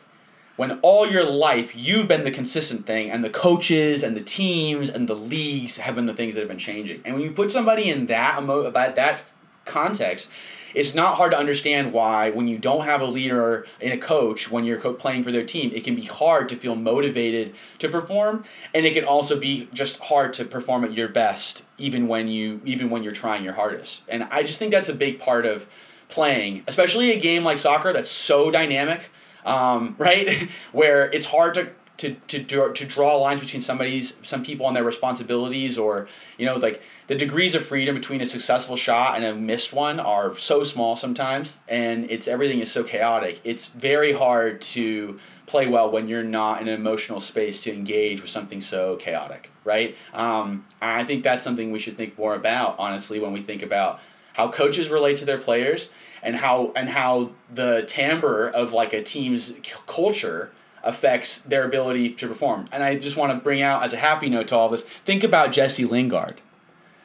when all your life you've been the consistent thing and the coaches and the teams and the leagues have been the things that have been changing. And when you put somebody in that emo- that that context, it's not hard to understand why when you don't have a leader and a coach when you're co- playing for their team it can be hard to feel motivated to perform and it can also be just hard to perform at your best even when you even when you're trying your hardest and i just think that's a big part of playing especially a game like soccer that's so dynamic um, right? Where it's hard to to, to, to draw lines between somebody's some people and their responsibilities or you know like the degrees of freedom between a successful shot and a missed one are so small sometimes and it's everything is so chaotic. It's very hard to play well when you're not in an emotional space to engage with something so chaotic right? Um, i think that's something we should think more about honestly when we think about how coaches relate to their players and how and how the timbre of like a team's culture affects their ability to perform. And I just want to bring out as a happy note to all of this, think about Jesse Lingard,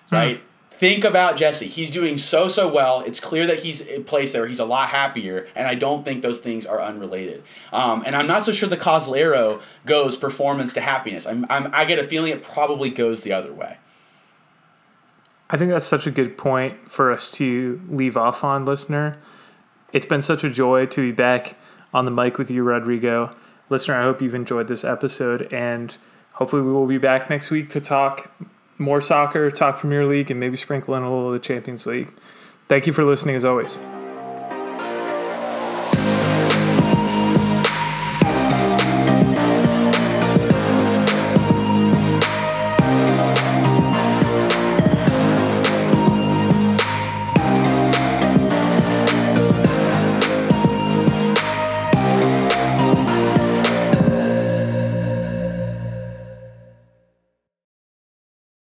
hmm. right? Hmm. Think about Jesse. He's doing so so well. It's clear that he's in place there. He's a lot happier, and I don't think those things are unrelated. Um, and I'm not so sure the causal arrow goes performance to happiness. I'm, I'm I get a feeling it probably goes the other way. I think that's such a good point for us to leave off on, listener. It's been such a joy to be back on the mic with you, Rodrigo listener, I hope you've enjoyed this episode, and hopefully, we will be back next week to talk more soccer, talk Premier League, and maybe sprinkle in a little of the Champions League. Thank you for listening as always.